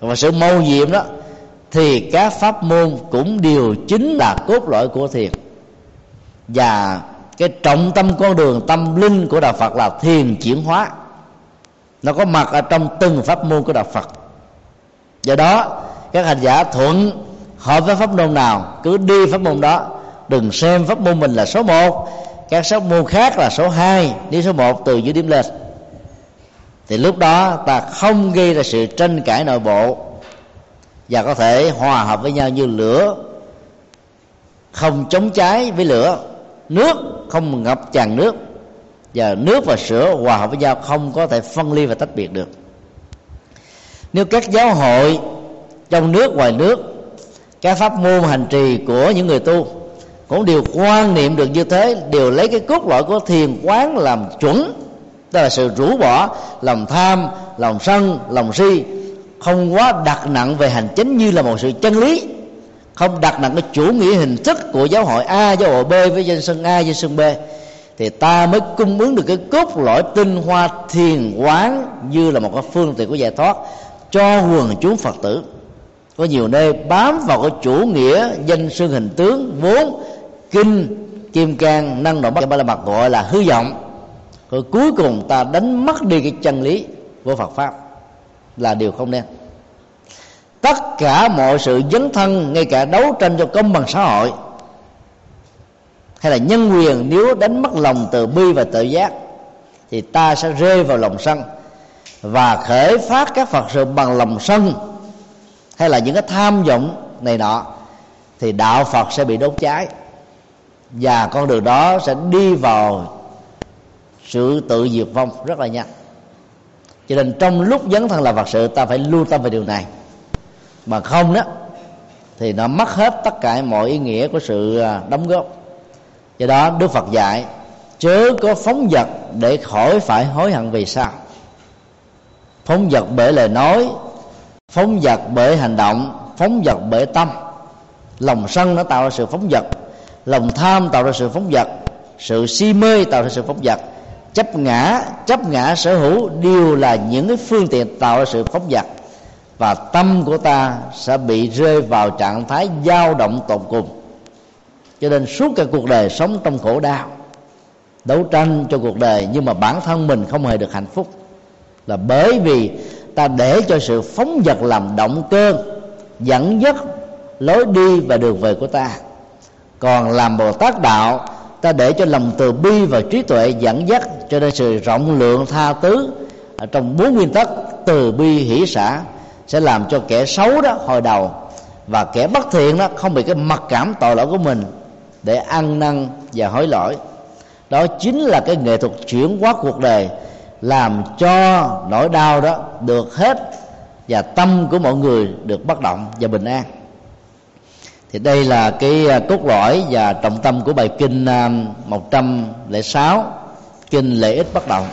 và sự mâu nhiệm đó, thì các pháp môn cũng đều chính là cốt lõi của thiền. Và cái trọng tâm con đường, tâm linh của đạo phật là thiền chuyển hóa. Nó có mặt ở trong từng pháp môn của đạo phật. Do đó, các hành giả thuận hợp với pháp môn nào, cứ đi pháp môn đó, đừng xem pháp môn mình là số một các pháp môn khác là số 2 nếu số 1 từ dưới điểm lên. Thì lúc đó ta không gây ra sự tranh cãi nội bộ và có thể hòa hợp với nhau như lửa, không chống cháy với lửa, nước không ngập tràn nước và nước và sữa hòa hợp với nhau không có thể phân ly và tách biệt được. Nếu các giáo hội trong nước, ngoài nước, các pháp môn hành trì của những người tu cũng đều quan niệm được như thế, đều lấy cái cốt lõi của thiền quán làm chuẩn. Đó là sự rũ bỏ lòng tham, lòng sân, lòng si. Không quá đặt nặng về hành chính như là một sự chân lý. Không đặt nặng cái chủ nghĩa hình thức của giáo hội A, giáo hội B với danh sân A, danh sân B. Thì ta mới cung ứng được cái cốt lõi tinh hoa thiền quán như là một cái phương tiện của giải thoát cho quần chúng phật tử. Có nhiều nơi bám vào cái chủ nghĩa danh xưng hình tướng vốn kinh kim cang năng động bất ba la mặt gọi là hư vọng. Rồi cuối cùng ta đánh mất đi cái chân lý của Phật pháp là điều không nên. Tất cả mọi sự dấn thân, ngay cả đấu tranh cho công bằng xã hội, hay là nhân quyền, nếu đánh mất lòng từ bi và tự giác, thì ta sẽ rơi vào lòng sân và khởi phát các phật sự bằng lòng sân, hay là những cái tham vọng này nọ, thì đạo phật sẽ bị đốt cháy và con đường đó sẽ đi vào sự tự diệt vong rất là nhanh. Cho nên trong lúc dấn thân là phật sự, ta phải lưu tâm về điều này. Mà không đó, thì nó mất hết tất cả mọi ý nghĩa của sự à, đóng góp. Do đó đức phật dạy, chớ có phóng vật để khỏi phải hối hận vì sao. Phóng vật bởi lời nói, phóng vật bởi hành động, phóng vật bởi tâm. Lòng sân nó tạo ra sự phóng vật lòng tham tạo ra sự phóng vật sự si mê tạo ra sự phóng vật chấp ngã chấp ngã sở hữu đều là những cái phương tiện tạo ra sự phóng vật và tâm của ta sẽ bị rơi vào trạng thái dao động tột cùng. Cho nên suốt cả cuộc đời sống trong khổ đau, đấu tranh cho cuộc đời nhưng mà bản thân mình không hề được hạnh phúc. Là bởi vì ta để cho sự phóng vật làm động cơ, dẫn dắt lối đi và đường về của ta còn làm bồ tát đạo, ta để cho lòng từ bi và trí tuệ dẫn dắt cho nên sự rộng lượng tha tứ ở trong bốn nguyên tắc từ bi hỷ xã sẽ làm cho kẻ xấu đó hồi đầu và kẻ bất thiện đó không bị cái mặc cảm tội lỗi của mình để ăn năn và hối lỗi. Đó chính là cái nghệ thuật chuyển hóa cuộc đời, làm cho nỗi đau đó được hết và tâm của mọi người được bất động và bình an thì đây là cái à, cốt lõi và trọng tâm của bài kinh à, 106 kinh lễ ích bất động